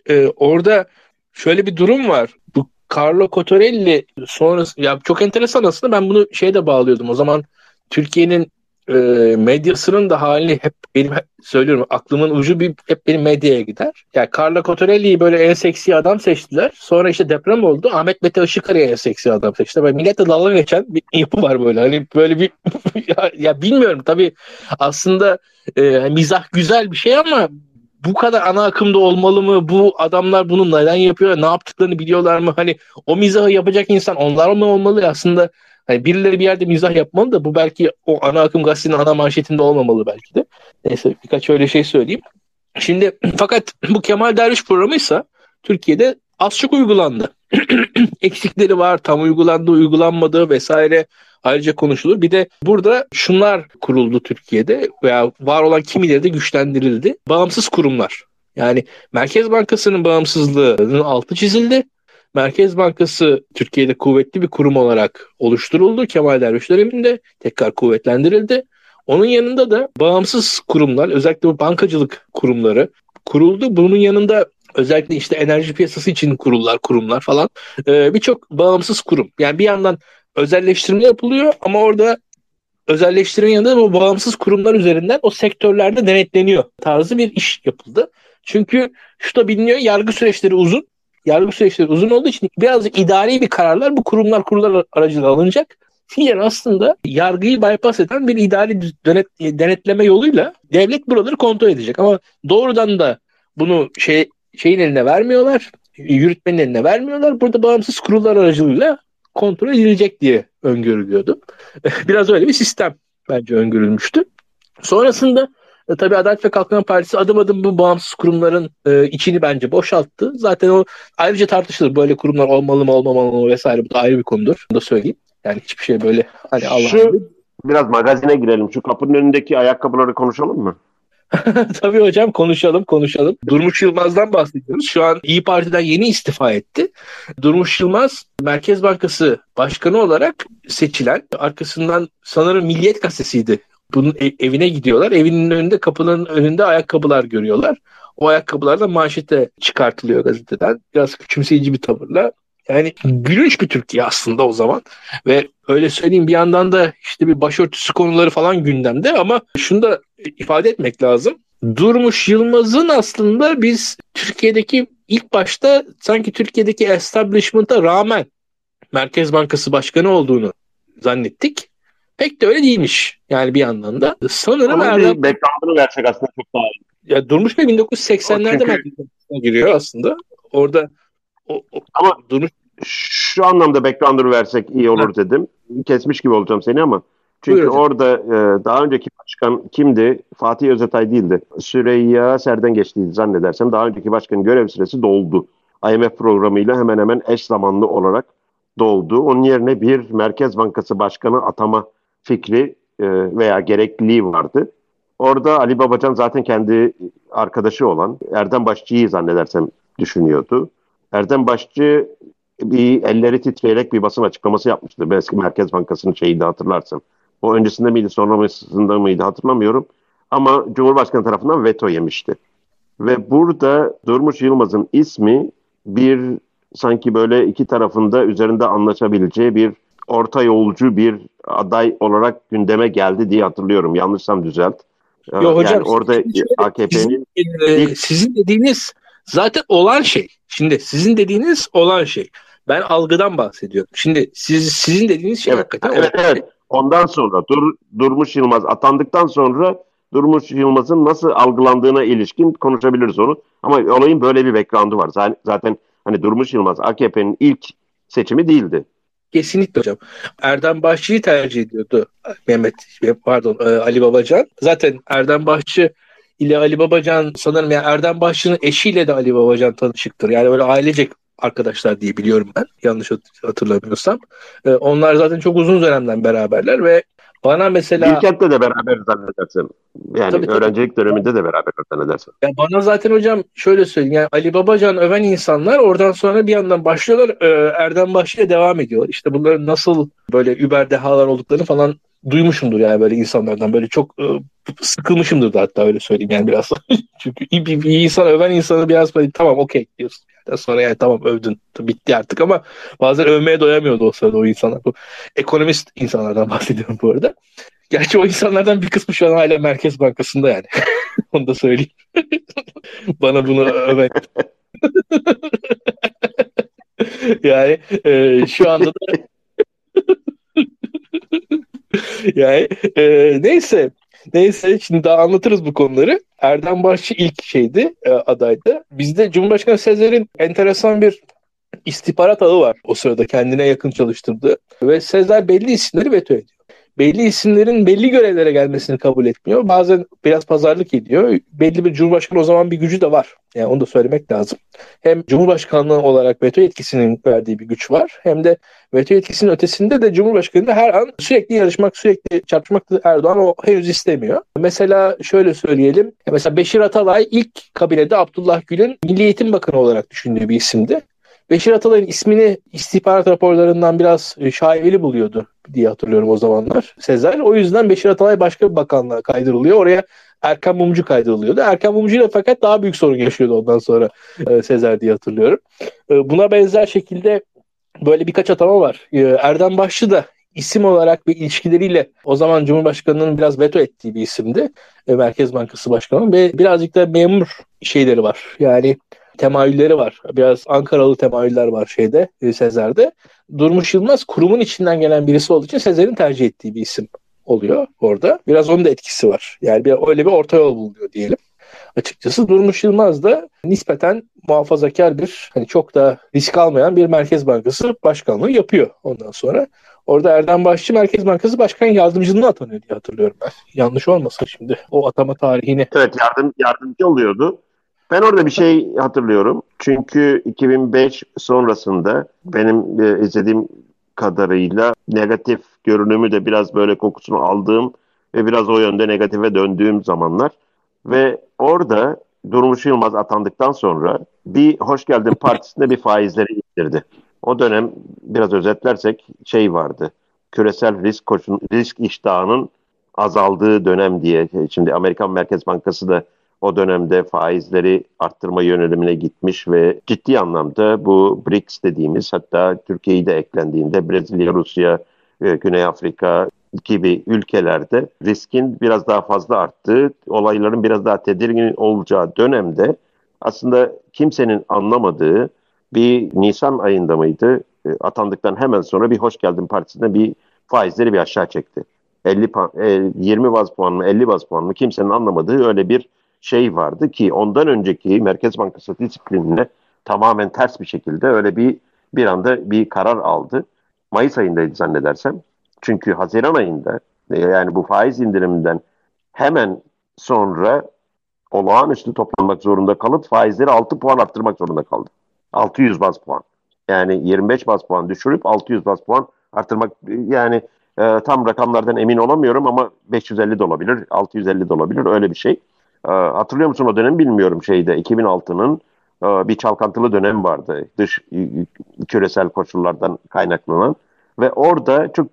B: e, orada şöyle bir durum var. Bu Carlo Cottarelli sonrası ya çok enteresan aslında ben bunu şeyde bağlıyordum. O zaman Türkiye'nin e, medyasının da halini hep benim söylüyorum aklımın ucu bir hep benim medyaya gider. Yani Carlo Cottarelli'yi böyle en seksi adam seçtiler. Sonra işte deprem oldu. Ahmet Mete Işıkarı'ya en seksi adam seçtiler. Böyle milletle dalga geçen bir yapı var böyle. Hani böyle bir ya, ya bilmiyorum tabii aslında e, mizah güzel bir şey ama bu kadar ana akımda olmalı mı? Bu adamlar bunu neden yapıyor? Ne yaptıklarını biliyorlar mı? Hani o mizahı yapacak insan onlar mı olmalı? Aslında Hani birileri bir yerde mizah yapmalı da bu belki o ana akım gazetenin ana manşetinde olmamalı belki de. Neyse birkaç öyle şey söyleyeyim. Şimdi fakat bu Kemal Derviş programıysa Türkiye'de az çok uygulandı. Eksikleri var, tam uygulandı, uygulanmadı vesaire ayrıca konuşulur. Bir de burada şunlar kuruldu Türkiye'de veya var olan kimileri de güçlendirildi. Bağımsız kurumlar. Yani Merkez Bankası'nın bağımsızlığının altı çizildi. Merkez Bankası Türkiye'de kuvvetli bir kurum olarak oluşturuldu. Kemal Derviş döneminde tekrar kuvvetlendirildi. Onun yanında da bağımsız kurumlar, özellikle bu bankacılık kurumları kuruldu. Bunun yanında özellikle işte enerji piyasası için kurullar, kurumlar falan e, birçok bağımsız kurum. Yani bir yandan özelleştirme yapılıyor ama orada özelleştirmenin yanında bu bağımsız kurumlar üzerinden o sektörlerde denetleniyor tarzı bir iş yapıldı. Çünkü şu da biliniyor yargı süreçleri uzun yargı süreçleri uzun olduğu için birazcık idari bir kararlar bu kurumlar kurullar aracılığıyla alınacak. Fiilen aslında yargıyı bypass eden bir idari denet, denetleme yoluyla devlet buraları kontrol edecek. Ama doğrudan da bunu şey şeyin eline vermiyorlar. Yürütmenin eline vermiyorlar. Burada bağımsız kurullar aracılığıyla kontrol edilecek diye öngörülüyordu. Biraz öyle bir sistem bence öngörülmüştü. Sonrasında e, tabii Adalet ve Kalkınma Partisi adım adım bu bağımsız kurumların e, içini bence boşalttı. Zaten o ayrıca tartışılır. Böyle kurumlar olmalı mı olmamalı mı vesaire. Bu da ayrı bir konudur. Bunu da söyleyeyim. Yani hiçbir şey böyle hani Allah
A: Şu biraz magazine girelim. Şu kapının önündeki ayakkabıları konuşalım mı?
B: Tabii hocam konuşalım konuşalım. Durmuş Yılmaz'dan bahsediyoruz. Şu an İyi Parti'den yeni istifa etti. Durmuş Yılmaz Merkez Bankası Başkanı olarak seçilen arkasından sanırım Milliyet Gazetesi'ydi bunun evine gidiyorlar. Evinin önünde kapının önünde ayakkabılar görüyorlar. O ayakkabılar da manşete çıkartılıyor gazeteden. Biraz küçümseyici bir tavırla. Yani gülünç bir Türkiye aslında o zaman. Ve öyle söyleyeyim bir yandan da işte bir başörtüsü konuları falan gündemde ama şunu da ifade etmek lazım. Durmuş Yılmaz'ın aslında biz Türkiye'deki ilk başta sanki Türkiye'deki establishment'a rağmen Merkez Bankası Başkanı olduğunu zannettik. Pek de öyle değilmiş. Yani bir yandan da. Sanırım
A: Erdem... background'ını versek aslında çok daha iyi.
B: Ya Durmuş Bey 1980'lerde çünkü... giriyor aslında. Orada
A: o, o, ama Durmuş şu anlamda background'ını versek iyi olur ha. dedim. Kesmiş gibi olacağım seni ama. Çünkü Buyur orada e, daha önceki başkan kimdi? Fatih Özetay değildi. Süreyya Serden geçtiydi zannedersem. Daha önceki başkanın görev süresi doldu. IMF programıyla hemen hemen eş zamanlı olarak doldu. Onun yerine bir Merkez Bankası Başkanı atama fikri e, veya gerekliliği vardı. Orada Ali Babacan zaten kendi arkadaşı olan Erdem Başçı'yı zannedersem düşünüyordu. Erdem Başçı bir elleri titreyerek bir basın açıklaması yapmıştı. Eski Merkez Bankası'nın şeyini hatırlarsın. O öncesinde miydi sonrasında mıydı hatırlamıyorum. Ama Cumhurbaşkanı tarafından veto yemişti. Ve burada Durmuş Yılmaz'ın ismi bir sanki böyle iki tarafında üzerinde anlaşabileceği bir orta yolcu bir aday olarak gündeme geldi diye hatırlıyorum. Yanlışsam düzelt.
B: Yo hocam yani orada AKP'nin sizin, e, sizin dediğiniz zaten olan şey. Şimdi sizin dediğiniz olan şey. Ben algıdan bahsediyorum. Şimdi siz sizin dediğiniz şey
A: evet, hakikaten evet, evet. Ondan sonra Dur, Durmuş Yılmaz atandıktan sonra Durmuş Yılmaz'ın nasıl algılandığına ilişkin konuşabiliriz onu. Ama olayın böyle bir background'u var. Zaten hani Durmuş Yılmaz AKP'nin ilk seçimi değildi.
B: Kesinlikle hocam. Erdem Bahçı'yı tercih ediyordu Mehmet pardon e, Ali Babacan. Zaten Erdem Bahçı ile Ali Babacan sanırım yani Erdem Bahçı'nın eşiyle de Ali Babacan tanışıktır. Yani böyle ailecek arkadaşlar diye biliyorum ben. Yanlış hatırlamıyorsam. E, onlar zaten çok uzun dönemden beraberler ve bana mesela...
A: Bilkent'te de beraber zannedersin. Yani tabii, öğrencilik tabii. döneminde de beraber zannedersin.
B: Ya bana zaten hocam şöyle söyleyeyim. Yani Ali Babacan öven insanlar oradan sonra bir yandan başlıyorlar. E, Erdem Başlı'ya devam ediyor. İşte bunların nasıl böyle über dehalar olduklarını falan duymuşumdur yani böyle insanlardan. Böyle çok e, sıkılmışımdır da hatta öyle söyleyeyim yani biraz. Çünkü bir, bir insan öven insanı biraz böyle tamam okey diyorsun. Yani sonra yani tamam övdün bitti artık ama bazen övmeye doyamıyordu o sırada o insanlar. Bu ekonomist insanlardan bahsediyorum bu arada. Gerçi o insanlardan bir kısmı şu an hala Merkez Bankası'nda yani. Onu da söyleyeyim. Bana bunu öven. yani e, şu anda da yani e, neyse neyse şimdi daha anlatırız bu konuları. Erdem Başçı ilk şeydi e, adaydı. Bizde Cumhurbaşkanı Sezer'in enteresan bir istihbarat ağı var o sırada kendine yakın çalıştırdığı ve Sezer belli isimleri veto ediyor belli isimlerin belli görevlere gelmesini kabul etmiyor. Bazen biraz pazarlık ediyor. Belli bir Cumhurbaşkanı o zaman bir gücü de var. Yani onu da söylemek lazım. Hem Cumhurbaşkanlığı olarak veto yetkisinin verdiği bir güç var. Hem de veto yetkisinin ötesinde de Cumhurbaşkanı her an sürekli yarışmak, sürekli çarpışmak Erdoğan o henüz istemiyor. Mesela şöyle söyleyelim. Mesela Beşir Atalay ilk kabinede Abdullah Gül'ün Milli Eğitim Bakanı olarak düşündüğü bir isimdi. Beşir Atalay'ın ismini istihbarat raporlarından biraz e, şaibeli buluyordu diye hatırlıyorum o zamanlar Sezer. O yüzden Beşir Atalay başka bir bakanlığa kaydırılıyor. Oraya Erkan Mumcu kaydırılıyordu. Erkan Mumcu ile fakat daha büyük sorun yaşıyordu ondan sonra e, Sezer diye hatırlıyorum. E, buna benzer şekilde böyle birkaç atama var. E, Erdem Başçı da isim olarak bir ilişkileriyle o zaman Cumhurbaşkanı'nın biraz veto ettiği bir isimdi. E, Merkez Bankası Başkanı ve birazcık da memur şeyleri var. Yani temayülleri var. Biraz Ankaralı temayüller var şeyde e, Sezer'de. Durmuş Yılmaz kurumun içinden gelen birisi olduğu için Sezer'in tercih ettiği bir isim oluyor orada. Biraz onun da etkisi var. Yani bir, öyle bir orta yol buluyor diyelim. Açıkçası Durmuş Yılmaz da nispeten muhafazakar bir hani çok da risk almayan bir Merkez Bankası başkanlığı yapıyor ondan sonra. Orada Erdem Başçı Merkez Bankası Başkan Yardımcılığına atanıyor diye hatırlıyorum ben. Yanlış olmasın şimdi o atama tarihini.
A: Evet yardım yardımcı oluyordu. Ben orada bir şey hatırlıyorum. Çünkü 2005 sonrasında benim e, izlediğim kadarıyla negatif görünümü de biraz böyle kokusunu aldığım ve biraz o yönde negatife döndüğüm zamanlar. Ve orada Durmuş Yılmaz atandıktan sonra bir Hoş Geldin Partisi'nde bir faizleri indirdi. O dönem biraz özetlersek şey vardı. Küresel risk koşun, risk iştahının azaldığı dönem diye. Şimdi Amerikan Merkez Bankası da o dönemde faizleri arttırma yönelimine gitmiş ve ciddi anlamda bu BRICS dediğimiz hatta Türkiye'yi de eklendiğinde Brezilya, Rusya, e, Güney Afrika gibi ülkelerde riskin biraz daha fazla arttığı, olayların biraz daha tedirgin olacağı dönemde aslında kimsenin anlamadığı bir Nisan ayında mıydı e, atandıktan hemen sonra bir Hoş Geldin Partisi'nde bir faizleri bir aşağı çekti. 50 20 baz puan mı 50 baz puan mı kimsenin anlamadığı öyle bir şey vardı ki ondan önceki Merkez Bankası disiplinine tamamen ters bir şekilde öyle bir bir anda bir karar aldı. Mayıs ayındaydı zannedersem. Çünkü Haziran ayında e, yani bu faiz indiriminden hemen sonra olağanüstü toplanmak zorunda kalıp faizleri 6 puan arttırmak zorunda kaldı. 600 baz puan. Yani 25 baz puan düşürüp 600 baz puan arttırmak yani e, tam rakamlardan emin olamıyorum ama 550 de olabilir, 650 de olabilir öyle bir şey. E, hatırlıyor musun o dönem bilmiyorum şeyde 2006'nın e, bir çalkantılı dönem vardı dış küresel koşullardan kaynaklanan ve orada çok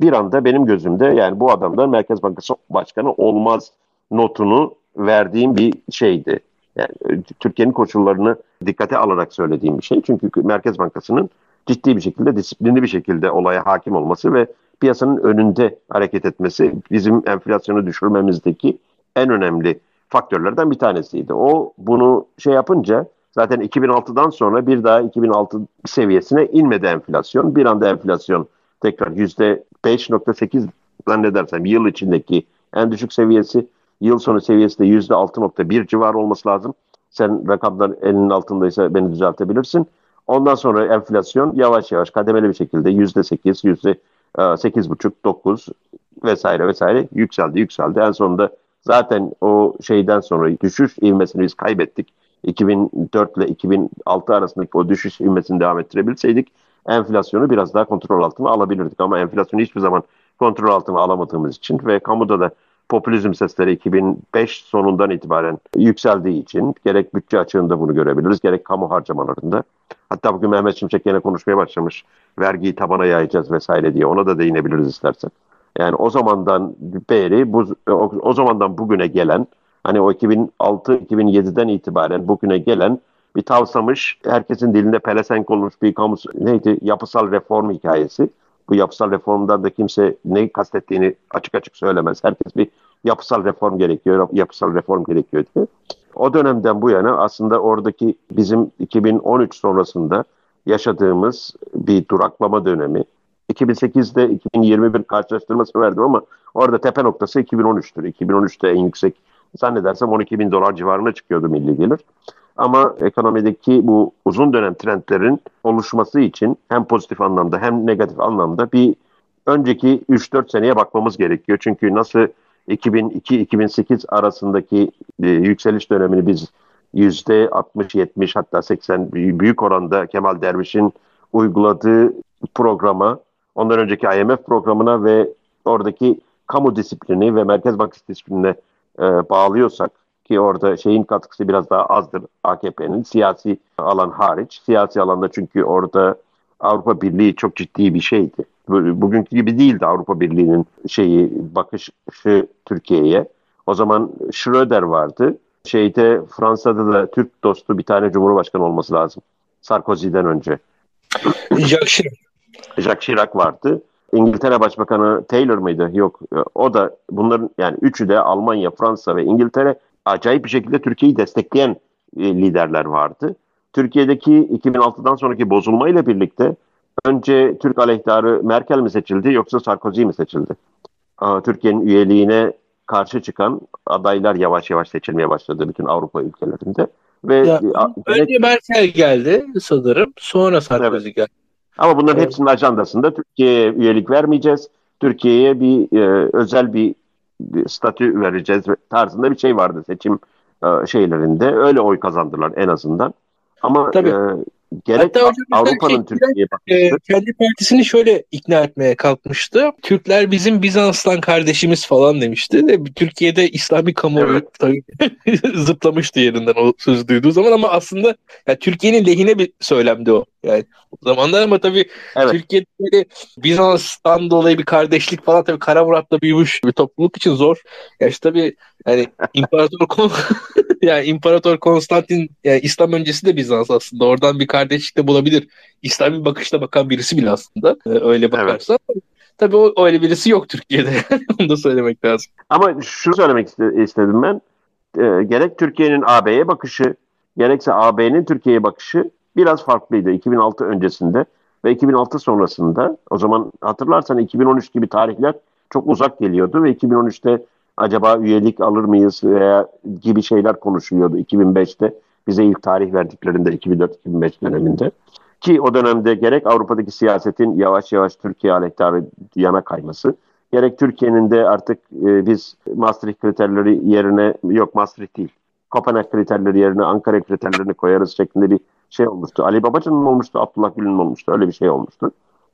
A: bir anda benim gözümde yani bu adamdan Merkez Bankası Başkanı olmaz notunu verdiğim bir şeydi. Yani Türkiye'nin koşullarını dikkate alarak söylediğim bir şey. Çünkü Merkez Bankası'nın ciddi bir şekilde, disiplinli bir şekilde olaya hakim olması ve piyasanın önünde hareket etmesi bizim enflasyonu düşürmemizdeki en önemli faktörlerden bir tanesiydi. O bunu şey yapınca zaten 2006'dan sonra bir daha 2006 seviyesine inmedi enflasyon. Bir anda enflasyon tekrar %5.8 zannedersem yıl içindeki en düşük seviyesi yıl sonu seviyesi de %6.1 civarı olması lazım. Sen rakamlar elinin altındaysa beni düzeltebilirsin. Ondan sonra enflasyon yavaş yavaş kademeli bir şekilde %8, %8,5, 9 vesaire vesaire yükseldi yükseldi. En sonunda zaten o şeyden sonra düşüş ivmesini biz kaybettik. 2004 ile 2006 arasındaki o düşüş ivmesini devam ettirebilseydik enflasyonu biraz daha kontrol altına alabilirdik. Ama enflasyonu hiçbir zaman kontrol altına alamadığımız için ve kamuda da popülizm sesleri 2005 sonundan itibaren yükseldiği için gerek bütçe açığında bunu görebiliriz, gerek kamu harcamalarında. Hatta bugün Mehmet Şimşek yine konuşmaya başlamış. Vergiyi tabana yayacağız vesaire diye. Ona da değinebiliriz istersen. Yani o zamandan beri, bu, o, o zamandan bugüne gelen, hani o 2006-2007'den itibaren bugüne gelen bir tavsamış, herkesin dilinde pelesenk olmuş bir kamu, neydi, yapısal reform hikayesi. Bu yapısal reformdan da kimse ne kastettiğini açık açık söylemez. Herkes bir yapısal reform gerekiyor, yapısal reform gerekiyor diye. O dönemden bu yana aslında oradaki bizim 2013 sonrasında yaşadığımız bir duraklama dönemi. 2008'de 2021 karşılaştırması verdim ama orada tepe noktası 2013'tür. 2013'te en yüksek zannedersem 12 bin dolar civarına çıkıyordu milli gelir. Ama ekonomideki bu uzun dönem trendlerin oluşması için hem pozitif anlamda hem negatif anlamda bir önceki 3-4 seneye bakmamız gerekiyor. Çünkü nasıl 2002-2008 arasındaki e, yükseliş dönemini biz %60-70 hatta 80 büyük oranda Kemal Derviş'in uyguladığı programa, ondan önceki IMF programına ve oradaki kamu disiplini ve Merkez Bankası disiplinine e, bağlıyorsak ki orada şeyin katkısı biraz daha azdır AKP'nin siyasi alan hariç. Siyasi alanda çünkü orada Avrupa Birliği çok ciddi bir şeydi. Bugünkü gibi değildi Avrupa Birliği'nin şeyi bakışı Türkiye'ye. O zaman Schröder vardı. Şeyde Fransa'da da Türk dostu bir tane cumhurbaşkanı olması lazım. Sarkozy'den önce.
B: Jacques.
A: Jacques Chirac vardı. İngiltere Başbakanı Taylor mıydı? Yok. O da bunların yani üçü de Almanya, Fransa ve İngiltere acayip bir şekilde Türkiye'yi destekleyen e, liderler vardı. Türkiye'deki 2006'dan sonraki bozulmayla birlikte önce Türk aleyhtarı Merkel mi seçildi yoksa Sarkozy mi seçildi? Türkiye'nin üyeliğine karşı çıkan adaylar yavaş yavaş seçilmeye başladı bütün Avrupa ülkelerinde.
B: Ve ya, önce Merkel geldi sanırım. Sonra Sarkozy evet. geldi.
A: Ama bunların evet. hepsinin ajandasında Türkiye'ye üyelik vermeyeceğiz. Türkiye'ye bir e, özel bir, bir statü vereceğiz tarzında bir şey vardı seçim e, şeylerinde. Öyle oy kazandılar en azından. Ama Tabii. E, gerek Avrupa'nın şey, Türkiye'ye.
B: E, kendi partisini şöyle ikna etmeye kalkmıştı. Türkler bizim Bizans'tan kardeşimiz falan demişti. De, Türkiye'de İslami kamuoyu evet. tabii zıplamıştı yerinden o söz duyduğu zaman ama aslında yani Türkiye'nin lehine bir söylemdi o. Yani o zamanlar ama tabii evet. Türkiye'de böyle Bizans'tan dolayı bir kardeşlik falan tabii Kara Murat'la büyümüş bir topluluk için zor. Ya işte tabii yani İmparator yani İmparator Konstantin yani İslam öncesi de Bizans aslında. Oradan bir kardeşlik de bulabilir. İslami bakışla bakan birisi bile aslında. Ee, öyle bakarsan. Evet. Tabii o, öyle birisi yok Türkiye'de. Onu da söylemek lazım.
A: Ama şunu söylemek istedim ben. E, gerek Türkiye'nin AB'ye bakışı, gerekse AB'nin Türkiye'ye bakışı biraz farklıydı 2006 öncesinde ve 2006 sonrasında. O zaman hatırlarsan 2013 gibi tarihler çok uzak geliyordu ve 2013'te acaba üyelik alır mıyız veya gibi şeyler konuşuluyordu 2005'te. Bize ilk tarih verdiklerinde 2004-2005 döneminde. Ki o dönemde gerek Avrupa'daki siyasetin yavaş yavaş Türkiye aleyhtarı yana kayması, gerek Türkiye'nin de artık e, biz Maastricht kriterleri yerine, yok Maastricht değil, Kopenhag kriterleri yerine Ankara kriterlerini koyarız şeklinde bir şey olmuştu. Ali Babacan'ın olmuştu, Abdullah Gül'ün olmuştu, öyle bir şey olmuştu.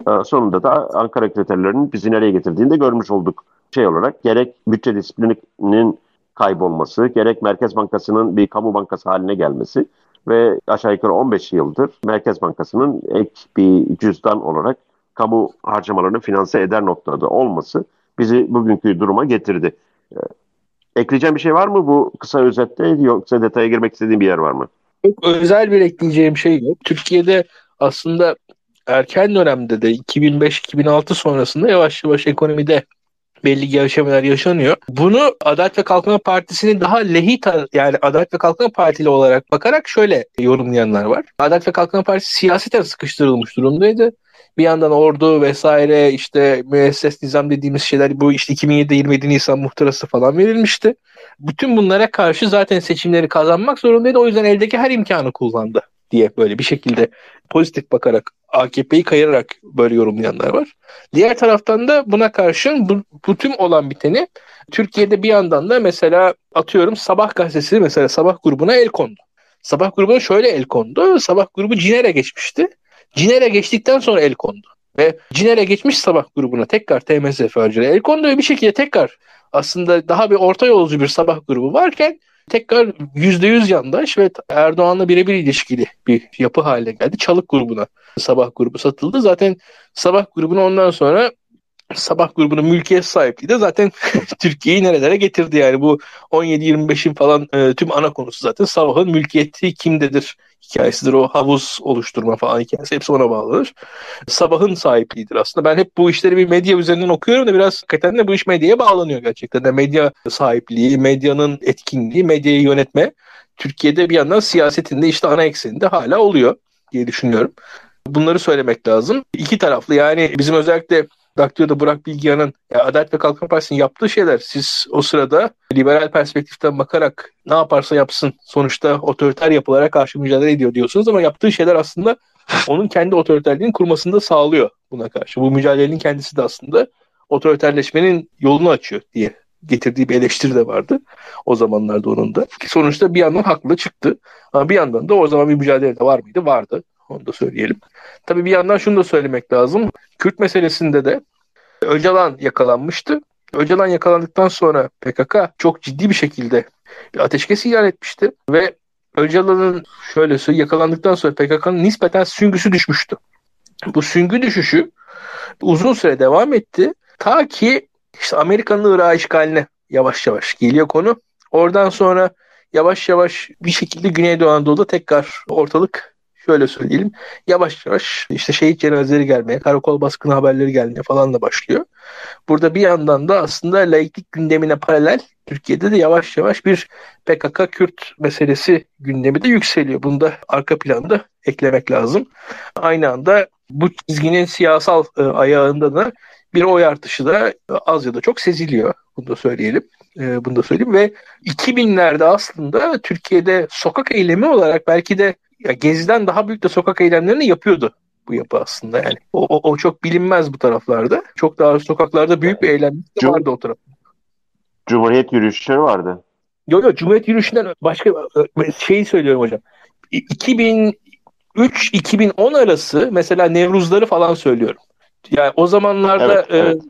A: Ee, sonunda da Ankara kriterlerinin bizi nereye getirdiğini de görmüş olduk şey olarak gerek bütçe disiplininin kaybolması, gerek Merkez Bankası'nın bir kamu bankası haline gelmesi ve aşağı yukarı 15 yıldır Merkez Bankası'nın ek bir cüzdan olarak kamu harcamalarını finanse eder noktada olması bizi bugünkü duruma getirdi. Ee, ekleyeceğim bir şey var mı bu kısa özette yoksa detaya girmek istediğim bir yer var mı?
B: Çok özel bir ekleyeceğim şey yok. Türkiye'de aslında erken dönemde de 2005-2006 sonrasında yavaş yavaş ekonomide belli gevşemeler yaşanıyor. Bunu Adalet ve Kalkınma Partisi'nin daha lehi yani Adalet ve Kalkınma Partili olarak bakarak şöyle yorumlayanlar var. Adalet ve Kalkınma Partisi siyaseten sıkıştırılmış durumdaydı. Bir yandan ordu vesaire işte müesses nizam dediğimiz şeyler bu işte 2007'de 27 Nisan muhtırası falan verilmişti. Bütün bunlara karşı zaten seçimleri kazanmak zorundaydı. O yüzden eldeki her imkanı kullandı diye böyle bir şekilde pozitif bakarak AKP'yi kayırarak böyle yorumlayanlar var. Diğer taraftan da buna karşın bu, bu tüm olan biteni Türkiye'de bir yandan da mesela atıyorum Sabah gazetesi mesela Sabah grubuna el kondu. Sabah grubuna şöyle el kondu. Sabah grubu Ciner'e geçmişti. Ciner'e geçtikten sonra el kondu. Ve Ciner'e geçmiş Sabah grubuna tekrar TMSF harcıyla el kondu ve bir şekilde tekrar aslında daha bir orta yolcu bir Sabah grubu varken tekrar %100 yandaş ve Erdoğan'la birebir ilişkili bir yapı haline geldi. Çalık grubuna Sabah grubu satıldı. Zaten Sabah grubunu ondan sonra Sabah grubunun mülkiyet sahipliği de zaten Türkiye'yi nerelere getirdi yani bu 17-25'in falan e, tüm ana konusu zaten Sabah'ın mülkiyeti kimdedir hikayesidir o havuz oluşturma falan hikayesi hepsi ona bağlıdır. Sabah'ın sahipliğidir aslında. Ben hep bu işleri bir medya üzerinden okuyorum da biraz hakikaten de bu iş medyaya bağlanıyor gerçekten de medya sahipliği, medyanın etkinliği, medyayı yönetme Türkiye'de bir yandan siyasetinde işte ana ekseninde hala oluyor diye düşünüyorum. Bunları söylemek lazım. İki taraflı yani bizim özellikle Daktio'da Burak Bilgehan'ın Adalet ve Kalkınma Partisi'nin yaptığı şeyler siz o sırada liberal perspektiften bakarak ne yaparsa yapsın sonuçta otoriter yapılara karşı mücadele ediyor diyorsunuz ama yaptığı şeyler aslında onun kendi otoriterliğini kurmasını da sağlıyor buna karşı. Bu mücadelenin kendisi de aslında otoriterleşmenin yolunu açıyor diye getirdiği bir eleştiri de vardı o zamanlarda onun da. Sonuçta bir yandan haklı çıktı ama bir yandan da o zaman bir mücadele de var mıydı? Vardı. Onu da söyleyelim. Tabii bir yandan şunu da söylemek lazım. Kürt meselesinde de Öcalan yakalanmıştı. Öcalan yakalandıktan sonra PKK çok ciddi bir şekilde bir ateşkes ilan etmişti ve Öcalan'ın şöyle söyleyeyim yakalandıktan sonra PKK'nın nispeten süngüsü düşmüştü. Bu süngü düşüşü uzun süre devam etti. Ta ki işte Amerika'nın Irak işgaline yavaş yavaş geliyor konu. Oradan sonra yavaş yavaş bir şekilde Güneydoğu Anadolu'da tekrar ortalık şöyle söyleyelim yavaş yavaş işte şehit cenazeleri gelmeye, karakol baskını haberleri gelmeye falan da başlıyor. Burada bir yandan da aslında laiklik gündemine paralel Türkiye'de de yavaş yavaş bir PKK Kürt meselesi gündemi de yükseliyor. Bunu da arka planda eklemek lazım. Aynı anda bu çizginin siyasal e, ayağında da bir oy artışı da az ya da çok seziliyor. Bunu da söyleyelim. E, bunu da söyleyeyim ve 2000'lerde aslında Türkiye'de sokak eylemi olarak belki de ya Gezi'den daha büyük de sokak eylemlerini yapıyordu bu yapı aslında yani. O, o, o çok bilinmez bu taraflarda. Çok daha sokaklarda büyük bir eylem de vardı o taraf.
A: Cumhuriyet yürüyüşleri vardı.
B: Yok yok Cumhuriyet yürüyüşünden başka şeyi söylüyorum hocam. 2003-2010 arası mesela Nevruzları falan söylüyorum. Yani o zamanlarda evet, e, evet.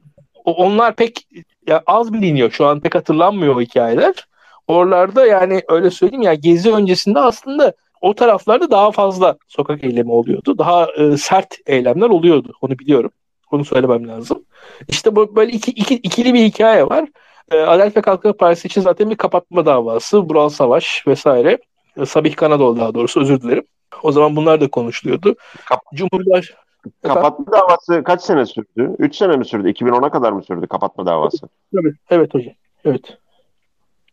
B: onlar pek ya az biliniyor. Şu an pek hatırlanmıyor o hikayeler. Oralarda yani öyle söyleyeyim ya gezi öncesinde aslında o taraflarda daha fazla sokak eylemi oluyordu. Daha e, sert eylemler oluyordu. Onu biliyorum. Onu söylemem lazım. İşte bu böyle iki, iki, ikili bir hikaye var. E, Adalet ve Kalkınma Partisi için zaten bir kapatma davası, Bural Savaş vesaire. E, Sabih Kanadoğlu daha doğrusu özür dilerim. O zaman bunlar da konuşuluyordu.
A: Kap Cumhurbaş Kapatma davası kaç sene sürdü? 3 sene mi sürdü? 2010'a kadar mı sürdü kapatma davası?
B: Tabii. Evet hocam. Evet.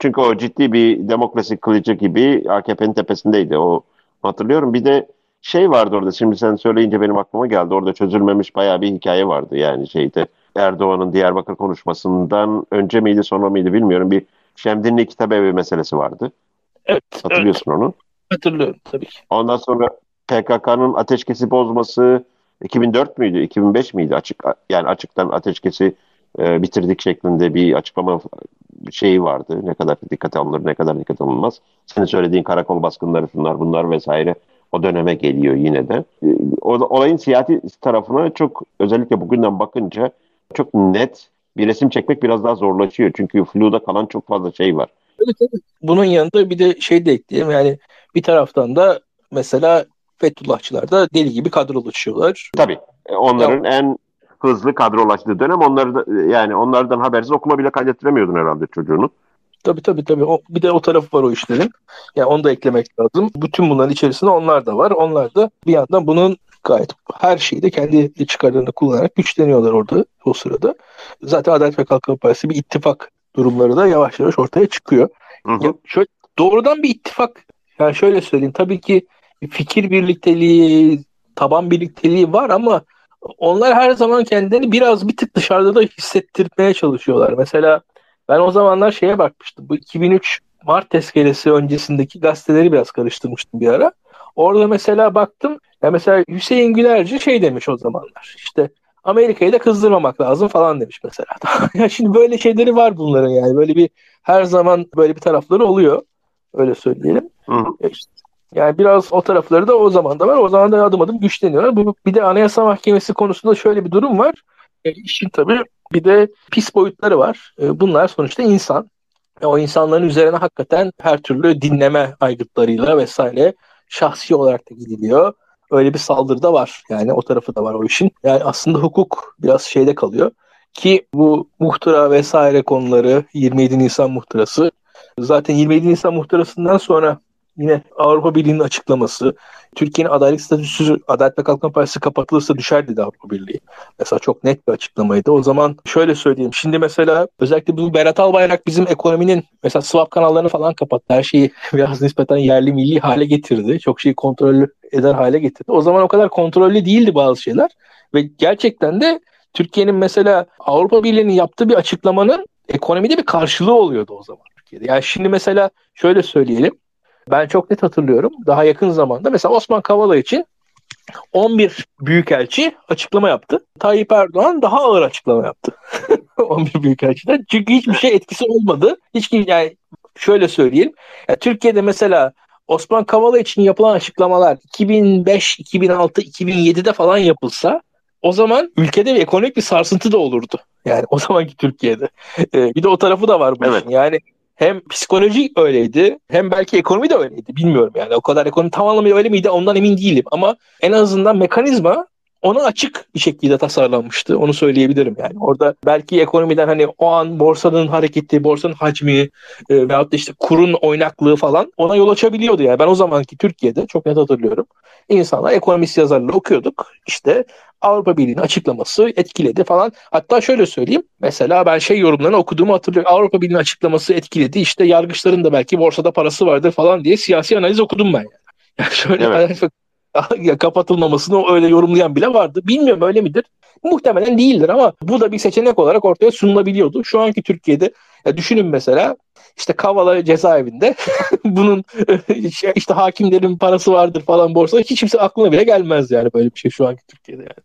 A: Çünkü o ciddi bir demokrasi kılıcı gibi AKP'nin tepesindeydi. O hatırlıyorum. Bir de şey vardı orada. Şimdi sen söyleyince benim aklıma geldi. Orada çözülmemiş bayağı bir hikaye vardı. Yani şeyde Erdoğan'ın Diyarbakır konuşmasından önce miydi sonra mıydı bilmiyorum. Bir Şemdinli kitap evi meselesi vardı.
B: Evet.
A: Hatırlıyorsun
B: evet.
A: onu.
B: Hatırlıyorum tabii ki.
A: Ondan sonra PKK'nın ateşkesi bozması 2004 müydü? 2005 miydi? Açık yani açıktan ateşkesi e, bitirdik şeklinde bir açıklama şeyi vardı. Ne kadar dikkate alınır, ne kadar dikkate alınmaz. Senin söylediğin karakol baskınları bunlar bunlar vesaire o döneme geliyor yine de. E, olayın siyasi tarafına çok özellikle bugünden bakınca çok net bir resim çekmek biraz daha zorlaşıyor. Çünkü flu'da kalan çok fazla şey var.
B: Evet, evet. Bunun yanında bir de şey de ekleyelim yani bir taraftan da mesela Fethullahçılar da deli gibi kadrolaşıyorlar.
A: Tabii. E, onların ya, en hızlı kadrolaştığı dönem onları da, yani onlardan habersiz okula bile kaydettiremiyordun herhalde çocuğunu.
B: Tabii tabii tabii. O, bir de o tarafı var o işlerin. Yani onu da eklemek lazım. Bütün bunların içerisinde onlar da var. Onlar da bir yandan bunun gayet her şeyi de kendi çıkarlarını kullanarak güçleniyorlar orada o sırada. Zaten Adalet ve Kalkınma Partisi bir ittifak durumları da yavaş yavaş ortaya çıkıyor. Hı hı. Ya şöyle, doğrudan bir ittifak yani şöyle söyleyeyim tabii ki fikir birlikteliği, taban birlikteliği var ama onlar her zaman kendilerini biraz bir tık dışarıda da hissettirmeye çalışıyorlar. Mesela ben o zamanlar şeye bakmıştım. Bu 2003 Mart tezkeresi öncesindeki gazeteleri biraz karıştırmıştım bir ara. Orada mesela baktım ya mesela Hüseyin Gülerci şey demiş o zamanlar. İşte Amerika'yı da kızdırmamak lazım falan demiş mesela. ya şimdi böyle şeyleri var bunların yani. Böyle bir her zaman böyle bir tarafları oluyor. Öyle söyleyelim. Hı. E yani biraz o tarafları da o zaman da var. O zaman da adım adım güçleniyorlar. Bu, bir de Anayasa Mahkemesi konusunda şöyle bir durum var. E, işin tabii bir de pis boyutları var. E, bunlar sonuçta insan. E, o insanların üzerine hakikaten her türlü dinleme aygıtlarıyla vesaire şahsi olarak da gidiliyor. Öyle bir saldırı da var. Yani o tarafı da var o işin. Yani aslında hukuk biraz şeyde kalıyor. Ki bu muhtıra vesaire konuları 27 Nisan muhtırası zaten 27 Nisan muhtırasından sonra Yine Avrupa Birliği'nin açıklaması. Türkiye'nin adalet statüsü Adalet ve Kalkınma Partisi kapatılırsa düşer dedi Avrupa Birliği. Mesela çok net bir açıklamaydı. O zaman şöyle söyleyeyim. Şimdi mesela özellikle bu Berat Albayrak bizim ekonominin mesela swap kanallarını falan kapattı. Her şeyi biraz nispeten yerli milli hale getirdi. Çok şeyi kontrollü eder hale getirdi. O zaman o kadar kontrollü değildi bazı şeyler. Ve gerçekten de Türkiye'nin mesela Avrupa Birliği'nin yaptığı bir açıklamanın ekonomide bir karşılığı oluyordu o zaman Türkiye'de. Yani şimdi mesela şöyle söyleyelim. Ben çok net hatırlıyorum. Daha yakın zamanda mesela Osman Kavala için 11 büyükelçi açıklama yaptı. Tayyip Erdoğan daha ağır açıklama yaptı. 11 büyükelçiden. Çünkü hiçbir şey etkisi olmadı. Hiç yani şöyle söyleyeyim. Yani Türkiye'de mesela Osman Kavala için yapılan açıklamalar 2005, 2006, 2007'de falan yapılsa o zaman ülkede bir ekonomik bir sarsıntı da olurdu. Yani o zamanki Türkiye'de. Ee, bir de o tarafı da var bu evet. işin. Yani hem psikoloji öyleydi hem belki ekonomi de öyleydi. Bilmiyorum yani o kadar ekonomi tam anlamıyla öyle miydi ondan emin değilim. Ama en azından mekanizma ona açık bir şekilde tasarlanmıştı. Onu söyleyebilirim yani. Orada belki ekonomiden hani o an borsanın hareketi, borsanın hacmi e, veyahut da işte kurun oynaklığı falan ona yol açabiliyordu yani. Ben o zamanki Türkiye'de çok net hatırlıyorum. İnsanlar ekonomist yazarları okuyorduk. İşte Avrupa Birliği'nin açıklaması etkiledi falan. Hatta şöyle söyleyeyim. Mesela ben şey yorumlarını okuduğumu hatırlıyorum. Avrupa Birliği'nin açıklaması etkiledi. İşte yargıçların da belki borsada parası vardır falan diye siyasi analiz okudum ben yani. Yani şöyle evet. kapatılmamasını öyle yorumlayan bile vardı. Bilmiyorum öyle midir? Muhtemelen değildir ama bu da bir seçenek olarak ortaya sunulabiliyordu. Şu anki Türkiye'de ya düşünün mesela işte Kavala cezaevinde bunun işte hakimlerin parası vardır falan borsa hiç kimse aklına bile gelmez yani böyle bir şey şu anki Türkiye'de yani.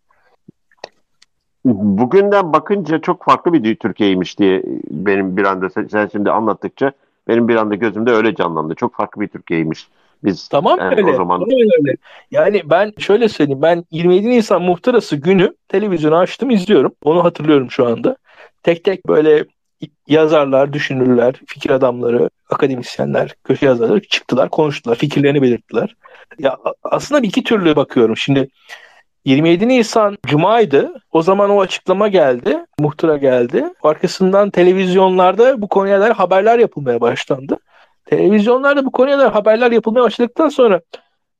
A: Bugünden bakınca çok farklı bir Türkiye'ymiş diye benim bir anda sen şimdi anlattıkça benim bir anda gözümde öyle canlandı. Çok farklı bir Türkiye'ymiş. Biz
B: tamam yani öyle. O zaman... Tamam öyle. Yani ben şöyle söyleyeyim. Ben 27 Nisan muhtırası günü televizyonu açtım izliyorum. Onu hatırlıyorum şu anda. Tek tek böyle yazarlar, düşünürler, fikir adamları, akademisyenler, köşe yazarları çıktılar, konuştular, fikirlerini belirttiler. Ya aslında bir iki türlü bakıyorum. Şimdi 27 Nisan Cuma'ydı. O zaman o açıklama geldi. Muhtıra geldi. Arkasından televizyonlarda bu konuya dair haberler yapılmaya başlandı. Televizyonlarda bu konuya dair haberler yapılmaya başladıktan sonra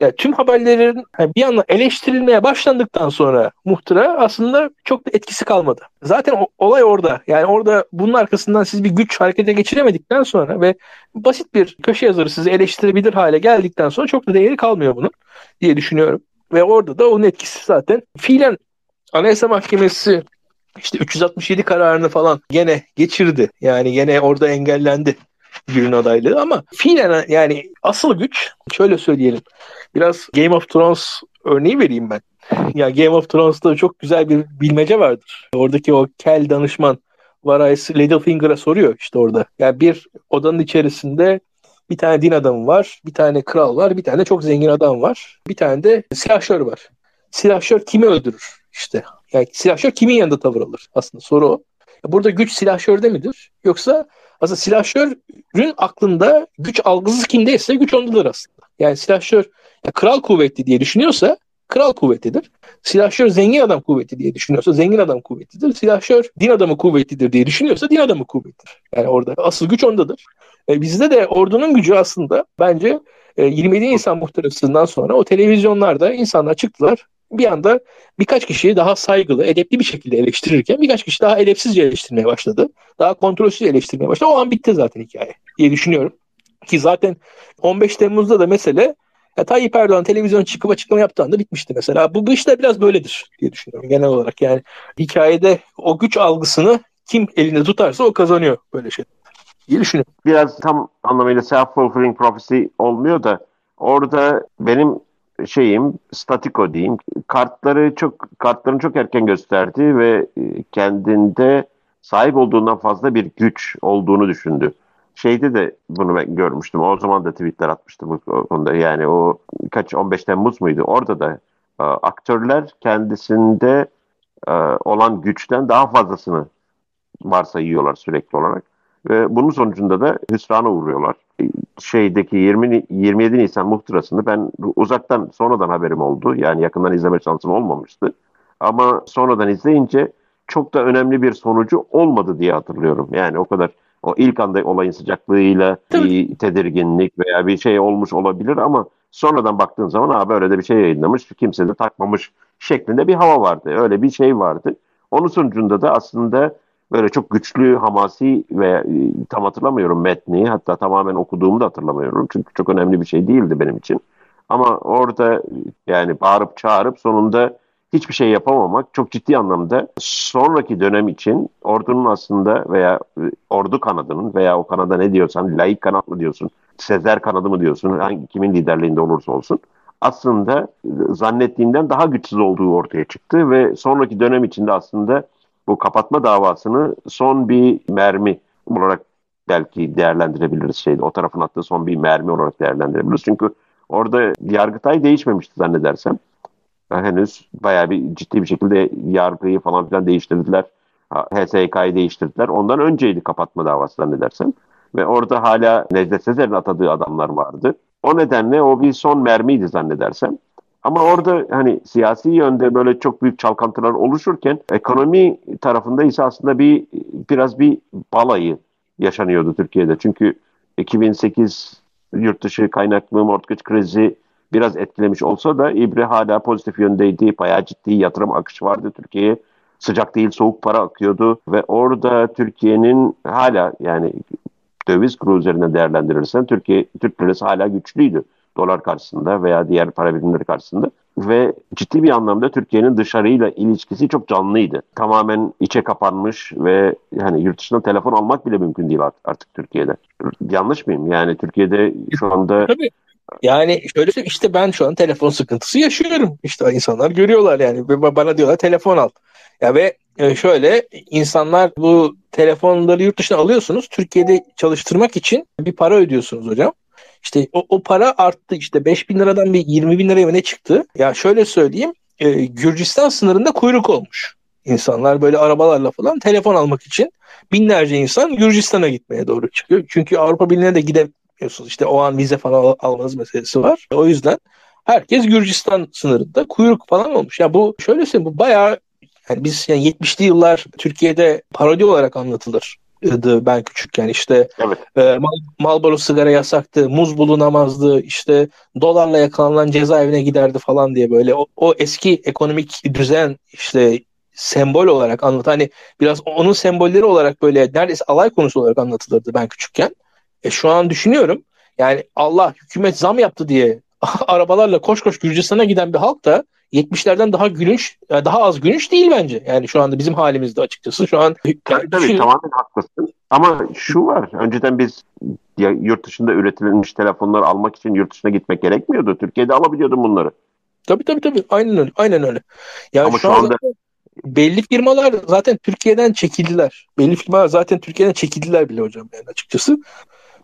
B: yani tüm haberlerin bir yandan eleştirilmeye başlandıktan sonra muhtıra aslında çok da etkisi kalmadı. Zaten o, olay orada. Yani orada bunun arkasından siz bir güç harekete geçiremedikten sonra ve basit bir köşe yazarı sizi eleştirebilir hale geldikten sonra çok da değeri kalmıyor bunun diye düşünüyorum. Ve orada da onun etkisi zaten fiilen Anayasa Mahkemesi işte 367 kararını falan gene geçirdi. Yani gene orada engellendi Gül'ün adaylığı ama fiilen yani asıl güç şöyle söyleyelim. Biraz Game of Thrones örneği vereyim ben. Ya Game of Thrones'ta çok güzel bir bilmece vardır. Oradaki o kel danışman Varys Littlefinger'a soruyor işte orada. Yani bir odanın içerisinde bir tane din adamı var, bir tane kral var, bir tane çok zengin adam var. Bir tane de silahşör var. Silahşör kimi öldürür? İşte yani silahşör kimin yanında tavır alır? Aslında soru o. Burada güç silahşörde midir? Yoksa aslında silahşörün aklında güç algısı kimdeyse güç ondadır aslında. Yani silahşör ya kral kuvvetli diye düşünüyorsa kral kuvvetlidir. Silahşör zengin adam kuvvetli diye düşünüyorsa zengin adam kuvvetlidir. Silahşör din adamı kuvvetlidir diye düşünüyorsa din adamı kuvvetlidir. Yani orada asıl güç ondadır. E, bizde de ordunun gücü aslında bence e, 27 Nisan muhtırasından sonra o televizyonlarda insanlar çıktılar. Bir anda birkaç kişiyi daha saygılı, edepli bir şekilde eleştirirken birkaç kişi daha edepsizce eleştirmeye başladı. Daha kontrolsüz eleştirmeye başladı. O an bitti zaten hikaye diye düşünüyorum. Ki zaten 15 Temmuz'da da mesele ya Tayyip Erdoğan televizyon çıkıp açıklama yaptığı anda bitmişti mesela. Bu, bu işte biraz böyledir diye düşünüyorum genel olarak. Yani hikayede o güç algısını kim elinde tutarsa o kazanıyor böyle şey diye düşünüyorum.
A: Biraz tam anlamıyla self-fulfilling prophecy olmuyor da orada benim şeyim statiko diyeyim. Kartları çok kartlarını çok erken gösterdi ve e, kendinde sahip olduğundan fazla bir güç olduğunu düşündü. Şeyde de bunu ben görmüştüm. O zaman da tweetler atmıştım bu konuda. Yani o kaç 15 Temmuz muydu? Orada da e, aktörler kendisinde e, olan güçten daha fazlasını varsayıyorlar sürekli olarak. Ve bunun sonucunda da hüsrana uğruyorlar. Şeydeki 20 27 Nisan muhtırasını ben uzaktan sonradan haberim oldu. Yani yakından izleme şansım olmamıştı. Ama sonradan izleyince çok da önemli bir sonucu olmadı diye hatırlıyorum. Yani o kadar o ilk anda olayın sıcaklığıyla bir tedirginlik veya bir şey olmuş olabilir ama sonradan baktığın zaman ha böyle de bir şey yayınlamış kimse de takmamış şeklinde bir hava vardı. Öyle bir şey vardı. Onun sonucunda da aslında böyle çok güçlü, hamasi ve e, tam hatırlamıyorum metni. Hatta tamamen okuduğumu da hatırlamıyorum. Çünkü çok önemli bir şey değildi benim için. Ama orada yani bağırıp çağırıp sonunda hiçbir şey yapamamak çok ciddi anlamda sonraki dönem için ordunun aslında veya e, ordu kanadının veya o kanada ne diyorsan laik kanat mı diyorsun, Sezer kanadı mı diyorsun, hangi kimin liderliğinde olursa olsun aslında e, zannettiğinden daha güçsüz olduğu ortaya çıktı ve sonraki dönem içinde aslında bu kapatma davasını son bir mermi olarak belki değerlendirebiliriz şeyde. O tarafın attığı son bir mermi olarak değerlendirebiliriz. Çünkü orada Yargıtay değişmemişti zannedersem. Henüz bayağı bir ciddi bir şekilde yargıyı falan filan değiştirdiler. HSK'yı değiştirdiler. Ondan önceydi kapatma davası zannedersem. Ve orada hala Necdet Sezer'in atadığı adamlar vardı. O nedenle o bir son mermiydi zannedersem. Ama orada hani siyasi yönde böyle çok büyük çalkantılar oluşurken ekonomi tarafında ise aslında bir biraz bir balayı yaşanıyordu Türkiye'de. Çünkü 2008 yurt dışı kaynaklı mortgage krizi biraz etkilemiş olsa da İbre hala pozitif yöndeydi. Bayağı ciddi yatırım akışı vardı Türkiye'ye. Sıcak değil soğuk para akıyordu ve orada Türkiye'nin hala yani döviz kuru üzerine değerlendirirsen Türkiye Türk lirası hala güçlüydü dolar karşısında veya diğer para birimleri karşısında ve ciddi bir anlamda Türkiye'nin dışarıyla ilişkisi çok canlıydı. Tamamen içe kapanmış ve yani yurt dışından telefon almak bile mümkün değil artık Türkiye'de. Yanlış mıyım? Yani Türkiye'de şu anda
B: Tabii. Yani şöyle işte ben şu an telefon sıkıntısı yaşıyorum. İşte insanlar görüyorlar yani bana diyorlar telefon al. Ya ve e, şöyle insanlar bu telefonları yurt dışına alıyorsunuz. Türkiye'de çalıştırmak için bir para ödüyorsunuz hocam. İşte o, o para arttı işte 5 bin liradan bir 20 bin liraya ne çıktı? Ya şöyle söyleyeyim e, Gürcistan sınırında kuyruk olmuş. İnsanlar böyle arabalarla falan telefon almak için binlerce insan Gürcistan'a gitmeye doğru çıkıyor. Çünkü Avrupa Birliği'ne de gidemiyorsunuz. İşte o an vize falan al- almanız meselesi var. O yüzden herkes Gürcistan sınırında kuyruk falan olmuş. Ya bu şöyle söyleyeyim bu bayağı yani biz yani 70'li yıllar Türkiye'de parodi olarak anlatılır ben küçükken işte
A: evet.
B: e, Mal, Marlboro sigara yasaktı, muz bulunamazdı, işte dolarla yakalanan cezaevine giderdi falan diye böyle o, o eski ekonomik düzen işte sembol olarak anlat. Hani biraz onun sembolleri olarak böyle neredeyse alay konusu olarak anlatılırdı ben küçükken. E, şu an düşünüyorum yani Allah hükümet zam yaptı diye arabalarla koş koş Gürcistan'a giden bir halk da 70'lerden daha gülünç, daha az gülünç değil bence. Yani şu anda bizim halimizde açıkçası. Şu an
A: tabii, tabii tamamen haklısın. Ama şu var. Önceden biz ya, yurt dışında üretilmiş telefonlar almak için yurt dışına gitmek gerekmiyordu. Türkiye'de alabiliyordun bunları.
B: Tabii tabii tabii. Aynen öyle. Aynen öyle. Yani Ama şu, şu anda belli firmalar zaten Türkiye'den çekildiler. Belli firmalar zaten Türkiye'den çekildiler bile hocam yani açıkçası.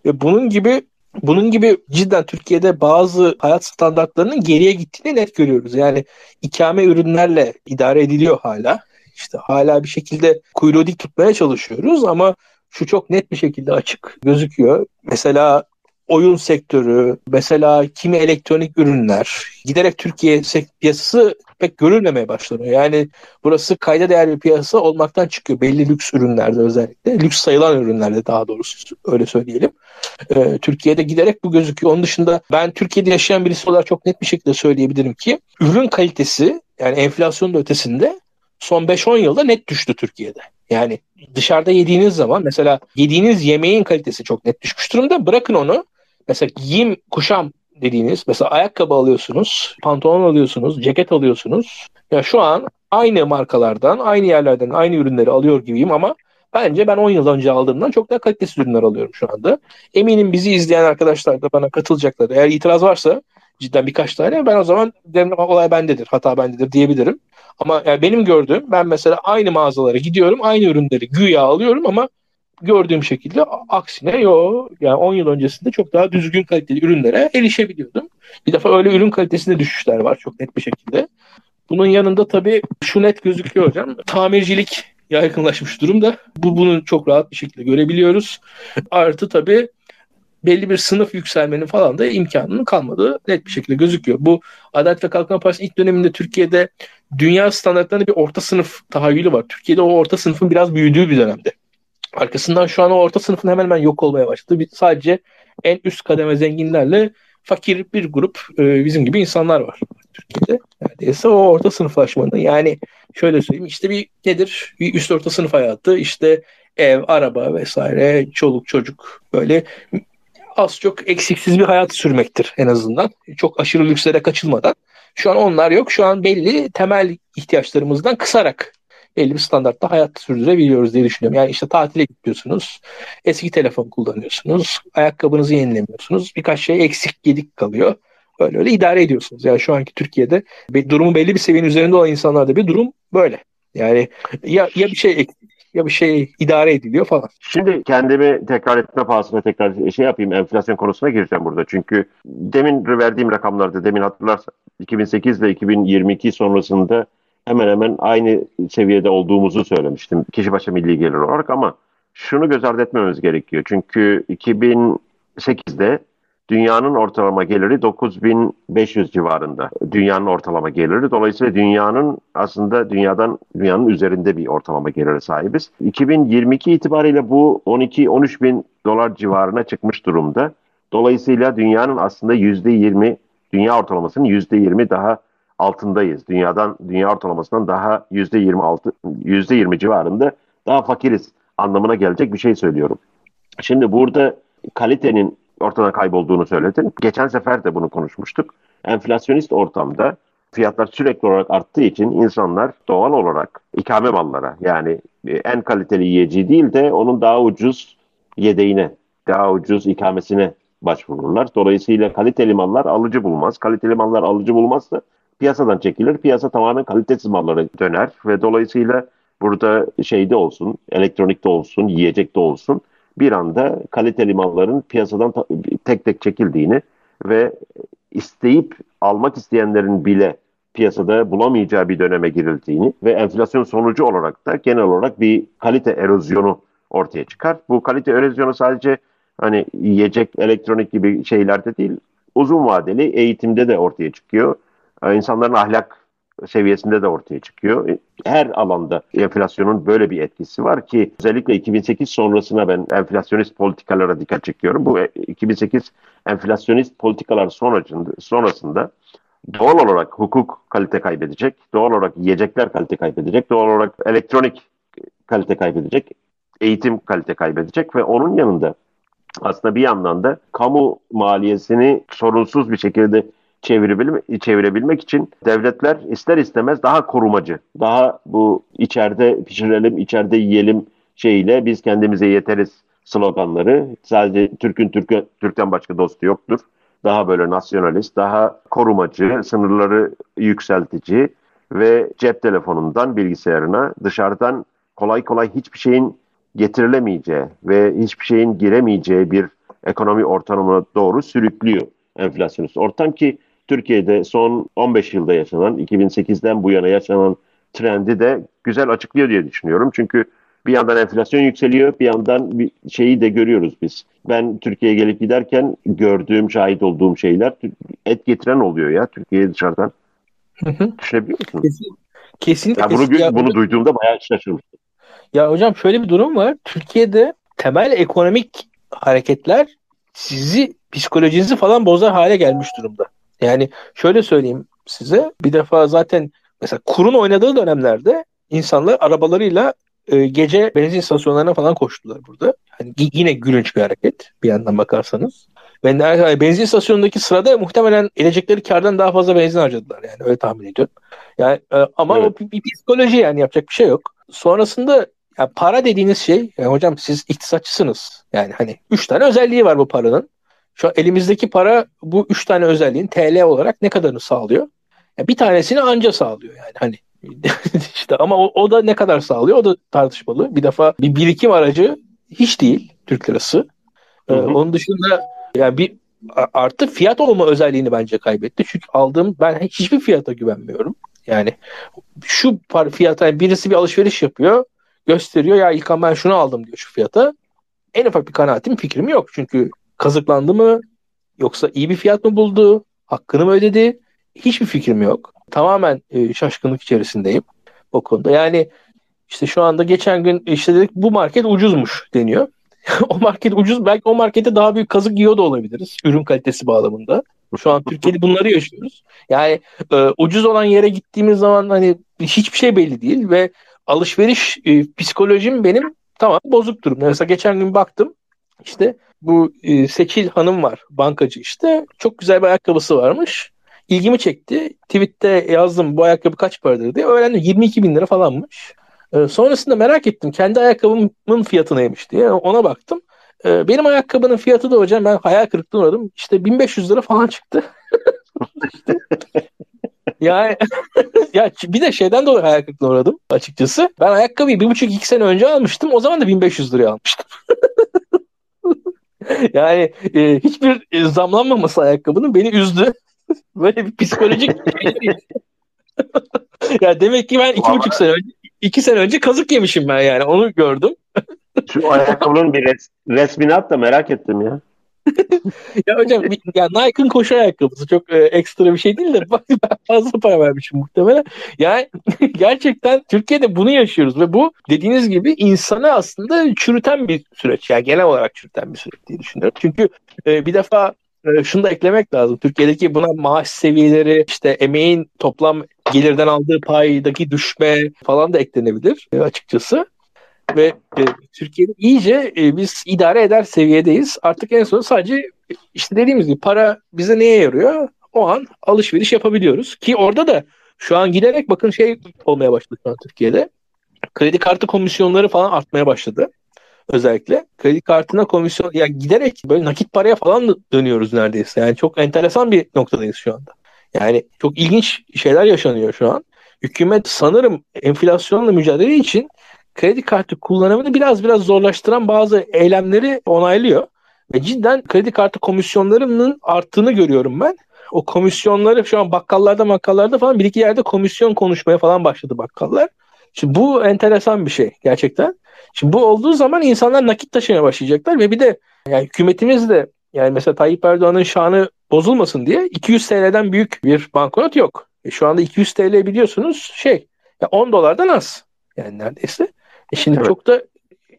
B: Ve bunun gibi bunun gibi cidden Türkiye'de bazı hayat standartlarının geriye gittiğini net görüyoruz. Yani ikame ürünlerle idare ediliyor hala. İşte hala bir şekilde kuyruğu dik tutmaya çalışıyoruz ama şu çok net bir şekilde açık gözüküyor. Mesela oyun sektörü, mesela kimi elektronik ürünler giderek Türkiye piyasası pek görülmemeye başlanıyor. Yani burası kayda değer bir piyasa olmaktan çıkıyor. Belli lüks ürünlerde özellikle. Lüks sayılan ürünlerde daha doğrusu öyle söyleyelim. Ee, Türkiye'de giderek bu gözüküyor. Onun dışında ben Türkiye'de yaşayan birisi olarak çok net bir şekilde söyleyebilirim ki ürün kalitesi yani enflasyonun ötesinde son 5-10 yılda net düştü Türkiye'de. Yani dışarıda yediğiniz zaman mesela yediğiniz yemeğin kalitesi çok net düşmüş durumda. Bırakın onu. Mesela giyim, kuşam dediğiniz mesela ayakkabı alıyorsunuz, pantolon alıyorsunuz, ceket alıyorsunuz. Ya şu an aynı markalardan, aynı yerlerden aynı ürünleri alıyor gibiyim ama bence ben 10 yıl önce aldığımdan çok daha kalitesiz ürünler alıyorum şu anda. Eminim bizi izleyen arkadaşlar da bana katılacaklar. Eğer itiraz varsa cidden birkaç tane ben o zaman derim olay bendedir, hata bendedir diyebilirim. Ama yani benim gördüğüm ben mesela aynı mağazalara gidiyorum, aynı ürünleri güya alıyorum ama gördüğüm şekilde aksine yo yani 10 yıl öncesinde çok daha düzgün kaliteli ürünlere erişebiliyordum. Bir defa öyle ürün kalitesinde düşüşler var çok net bir şekilde. Bunun yanında tabii şu net gözüküyor hocam. Tamircilik yaygınlaşmış durumda. Bu bunu çok rahat bir şekilde görebiliyoruz. Artı tabii belli bir sınıf yükselmenin falan da imkanının kalmadığı net bir şekilde gözüküyor. Bu Adalet ve Kalkınma Partisi'nin ilk döneminde Türkiye'de dünya standartlarında bir orta sınıf tahayyülü var. Türkiye'de o orta sınıfın biraz büyüdüğü bir dönemde. Arkasından şu an o orta sınıfın hemen hemen yok olmaya başladı. Bir, sadece en üst kademe zenginlerle fakir bir grup e, bizim gibi insanlar var Türkiye'de. Neredeyse o orta sınıflaşmanın yani şöyle söyleyeyim işte bir nedir? Bir üst orta sınıf hayatı işte ev, araba vesaire, çoluk çocuk böyle az çok eksiksiz bir hayat sürmektir en azından. Çok aşırı lükslere kaçılmadan. Şu an onlar yok. Şu an belli temel ihtiyaçlarımızdan kısarak belli bir standartta hayat sürdürebiliyoruz diye düşünüyorum. Yani işte tatile gidiyorsunuz, eski telefon kullanıyorsunuz, ayakkabınızı yenilemiyorsunuz, birkaç şey eksik gedik kalıyor. Öyle öyle idare ediyorsunuz. Yani şu anki Türkiye'de durumu belli bir seviyenin üzerinde olan insanlarda bir durum böyle. Yani ya, ya bir şey eksik ya bir şey idare ediliyor falan.
A: Şimdi kendimi tekrar etme pahasına tekrar şey yapayım enflasyon konusuna gireceğim burada. Çünkü demin verdiğim rakamlarda demin hatırlarsan 2008 ile 2022 sonrasında hemen hemen aynı seviyede olduğumuzu söylemiştim kişi başına milli gelir olarak ama şunu göz ardı etmemiz gerekiyor. Çünkü 2008'de dünyanın ortalama geliri 9500 civarında. Dünyanın ortalama geliri. Dolayısıyla dünyanın aslında dünyadan dünyanın üzerinde bir ortalama geliri sahibiz. 2022 itibariyle bu 12-13 bin dolar civarına çıkmış durumda. Dolayısıyla dünyanın aslında %20 dünya ortalamasının %20 daha altındayız. Dünyadan dünya ortalamasından daha yüzde 26 yüzde 20 civarında daha fakiriz anlamına gelecek bir şey söylüyorum. Şimdi burada kalitenin ortadan kaybolduğunu söyledin. Geçen sefer de bunu konuşmuştuk. Enflasyonist ortamda fiyatlar sürekli olarak arttığı için insanlar doğal olarak ikame mallara yani en kaliteli yiyeceği değil de onun daha ucuz yedeğine, daha ucuz ikamesine başvururlar. Dolayısıyla kaliteli mallar alıcı bulmaz. Kaliteli mallar alıcı bulmazsa piyasadan çekilir. Piyasa tamamen kalitesiz mallara döner ve dolayısıyla burada şeyde olsun, elektronikte olsun, yiyecekte olsun bir anda kaliteli malların piyasadan tek tek çekildiğini ve isteyip almak isteyenlerin bile piyasada bulamayacağı bir döneme girildiğini ve enflasyon sonucu olarak da genel olarak bir kalite erozyonu ortaya çıkar. Bu kalite erozyonu sadece hani yiyecek, elektronik gibi şeylerde değil, uzun vadeli eğitimde de ortaya çıkıyor. E, insanların ahlak seviyesinde de ortaya çıkıyor. E, her alanda enflasyonun böyle bir etkisi var ki özellikle 2008 sonrasına ben enflasyonist politikalara dikkat çekiyorum. Bu 2008 e, enflasyonist politikalar sonrasında, sonrasında doğal olarak hukuk kalite kaybedecek, doğal olarak yiyecekler kalite kaybedecek, doğal olarak elektronik kalite kaybedecek, eğitim kalite kaybedecek ve onun yanında aslında bir yandan da kamu maliyesini sorunsuz bir şekilde çevirebilmek, çevirebilmek için devletler ister istemez daha korumacı, daha bu içeride pişirelim, içeride yiyelim şeyiyle biz kendimize yeteriz sloganları. Sadece Türk'ün Türk'ü, Türk'ten başka dostu yoktur. Daha böyle nasyonalist, daha korumacı, sınırları yükseltici ve cep telefonundan bilgisayarına dışarıdan kolay kolay hiçbir şeyin getirilemeyeceği ve hiçbir şeyin giremeyeceği bir ekonomi ortamına doğru sürüklüyor enflasyonist ortam ki Türkiye'de son 15 yılda yaşanan, 2008'den bu yana yaşanan trendi de güzel açıklıyor diye düşünüyorum. Çünkü bir yandan enflasyon yükseliyor, bir yandan bir şeyi de görüyoruz biz. Ben Türkiye'ye gelip giderken gördüğüm, şahit olduğum şeyler et getiren oluyor ya Türkiye'ye dışarıdan. Düşünebiliyor musun? Kesin,
B: kesinlikle.
A: Ya bunu, ya, bunu duyduğumda bayağı şaşırmıştım.
B: Ya hocam şöyle bir durum var. Türkiye'de temel ekonomik hareketler sizi psikolojinizi falan bozar hale gelmiş durumda. Yani şöyle söyleyeyim size bir defa zaten mesela kurun oynadığı dönemlerde insanlar arabalarıyla e, gece benzin istasyonlarına falan koştular burada. Hani yine gülünç bir hareket bir yandan bakarsanız. Ve benzin istasyonundaki sırada muhtemelen edecekleri kardan daha fazla benzin harcadılar yani öyle tahmin ediyorum. Yani e, ama evet. o bir, bir psikoloji yani yapacak bir şey yok. Sonrasında ya para dediğiniz şey yani hocam siz iktisatçısınız. Yani hani üç tane özelliği var bu paranın. Şu an elimizdeki para bu üç tane özelliğin TL olarak ne kadarını sağlıyor? Ya bir tanesini anca sağlıyor yani hani işte ama o, o da ne kadar sağlıyor o da tartışmalı. Bir defa bir birikim aracı hiç değil Türk lirası. Ee, onun dışında yani bir artı fiyat olma özelliğini bence kaybetti. Çünkü aldığım ben hiçbir fiyata güvenmiyorum. Yani şu fiyata yani birisi bir alışveriş yapıyor gösteriyor ya İlkan ben şunu aldım diyor şu fiyata. En ufak bir kanaatim fikrim yok. Çünkü kazıklandı mı yoksa iyi bir fiyat mı buldu hakkını mı ödedi hiçbir fikrim yok. Tamamen e, şaşkınlık içerisindeyim o konuda. Yani işte şu anda geçen gün işte dedik bu market ucuzmuş deniyor. o market ucuz. Belki o markete daha büyük kazık yiyor da olabiliriz. Ürün kalitesi bağlamında. Şu an Türkiye'de bunları yaşıyoruz. Yani e, ucuz olan yere gittiğimiz zaman hani hiçbir şey belli değil ve alışveriş e, psikolojim benim tamam bozuk durumda. Mesela geçen gün baktım işte bu e, Seçil Hanım var bankacı işte çok güzel bir ayakkabısı varmış. İlgimi çekti. Tweet'te yazdım bu ayakkabı kaç paradır diye. Öğrendim 22 bin lira falanmış. E, sonrasında merak ettim kendi ayakkabımın fiyatı neymiş diye ona baktım. E, benim ayakkabının fiyatı da hocam ben hayal kırıklığına uğradım. İşte 1500 lira falan çıktı. yani ya bir de şeyden dolayı hayal kırıklığına uğradım açıkçası. Ben ayakkabıyı bir buçuk iki sene önce almıştım. O zaman da 1500 liraya almıştım. yani e, hiçbir e, zamlanmaması ayakkabının beni üzdü. Böyle bir psikolojik ya demek ki ben iki Ama... buçuk sene önce iki sene önce kazık yemişim ben yani onu gördüm.
A: Şu ayakkabının bir res, resmini at da merak ettim ya.
B: Ya hocam ya Nike'ın koşu ayakkabısı çok e, ekstra bir şey değil de bak ben fazla para vermişim muhtemelen. Yani gerçekten Türkiye'de bunu yaşıyoruz ve bu dediğiniz gibi insanı aslında çürüten bir süreç. Yani genel olarak çürüten bir süreç diye düşünüyorum. Çünkü e, bir defa e, şunu da eklemek lazım. Türkiye'deki buna maaş seviyeleri, işte emeğin toplam gelirden aldığı paydaki düşme falan da eklenebilir e, açıkçası. Ve e, Türkiye'de iyice e, biz idare eder seviyedeyiz. Artık en son sadece işte dediğimiz gibi para bize neye yarıyor? O an alışveriş yapabiliyoruz. Ki orada da şu an giderek bakın şey olmaya başladı şu an Türkiye'de. Kredi kartı komisyonları falan artmaya başladı özellikle. Kredi kartına komisyon ya giderek böyle nakit paraya falan dönüyoruz neredeyse. Yani çok enteresan bir noktadayız şu anda. Yani çok ilginç şeyler yaşanıyor şu an. Hükümet sanırım enflasyonla mücadele için kredi kartı kullanımını biraz biraz zorlaştıran bazı eylemleri onaylıyor. Ve cidden kredi kartı komisyonlarının arttığını görüyorum ben. O komisyonları şu an bakkallarda makkallarda falan bir iki yerde komisyon konuşmaya falan başladı bakkallar. Şimdi bu enteresan bir şey gerçekten. Şimdi bu olduğu zaman insanlar nakit taşımaya başlayacaklar ve bir de yani hükümetimiz de yani mesela Tayyip Erdoğan'ın şanı bozulmasın diye 200 TL'den büyük bir banknot yok. E şu anda 200 TL biliyorsunuz şey ya 10 dolardan az. Yani neredeyse. E şimdi evet. çok da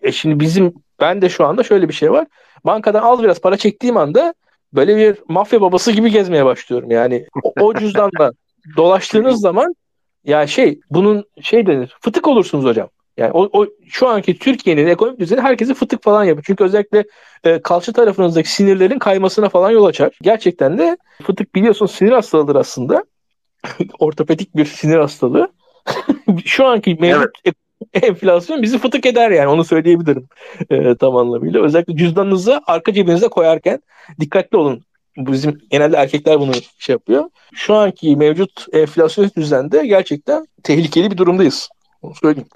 B: e şimdi bizim ben de şu anda şöyle bir şey var. Bankadan al biraz para çektiğim anda böyle bir mafya babası gibi gezmeye başlıyorum. Yani o, o cüzdanla dolaştığınız zaman ya şey bunun şey denir fıtık olursunuz hocam. Yani o, o şu anki Türkiye'nin ekonomik düzeni herkesi fıtık falan yapıyor. Çünkü özellikle e, kalça tarafınızdaki sinirlerin kaymasına falan yol açar. Gerçekten de fıtık biliyorsun sinir hastalığıdır aslında. Ortopedik bir sinir hastalığı. şu anki mevcut evet. enflasyon bizi fıtık eder yani onu söyleyebilirim e, tam anlamıyla. Özellikle cüzdanınızı arka cebinize koyarken dikkatli olun. Bizim genelde erkekler bunu şey yapıyor. Şu anki mevcut enflasyon düzende gerçekten tehlikeli bir durumdayız. Onu söyleyeyim.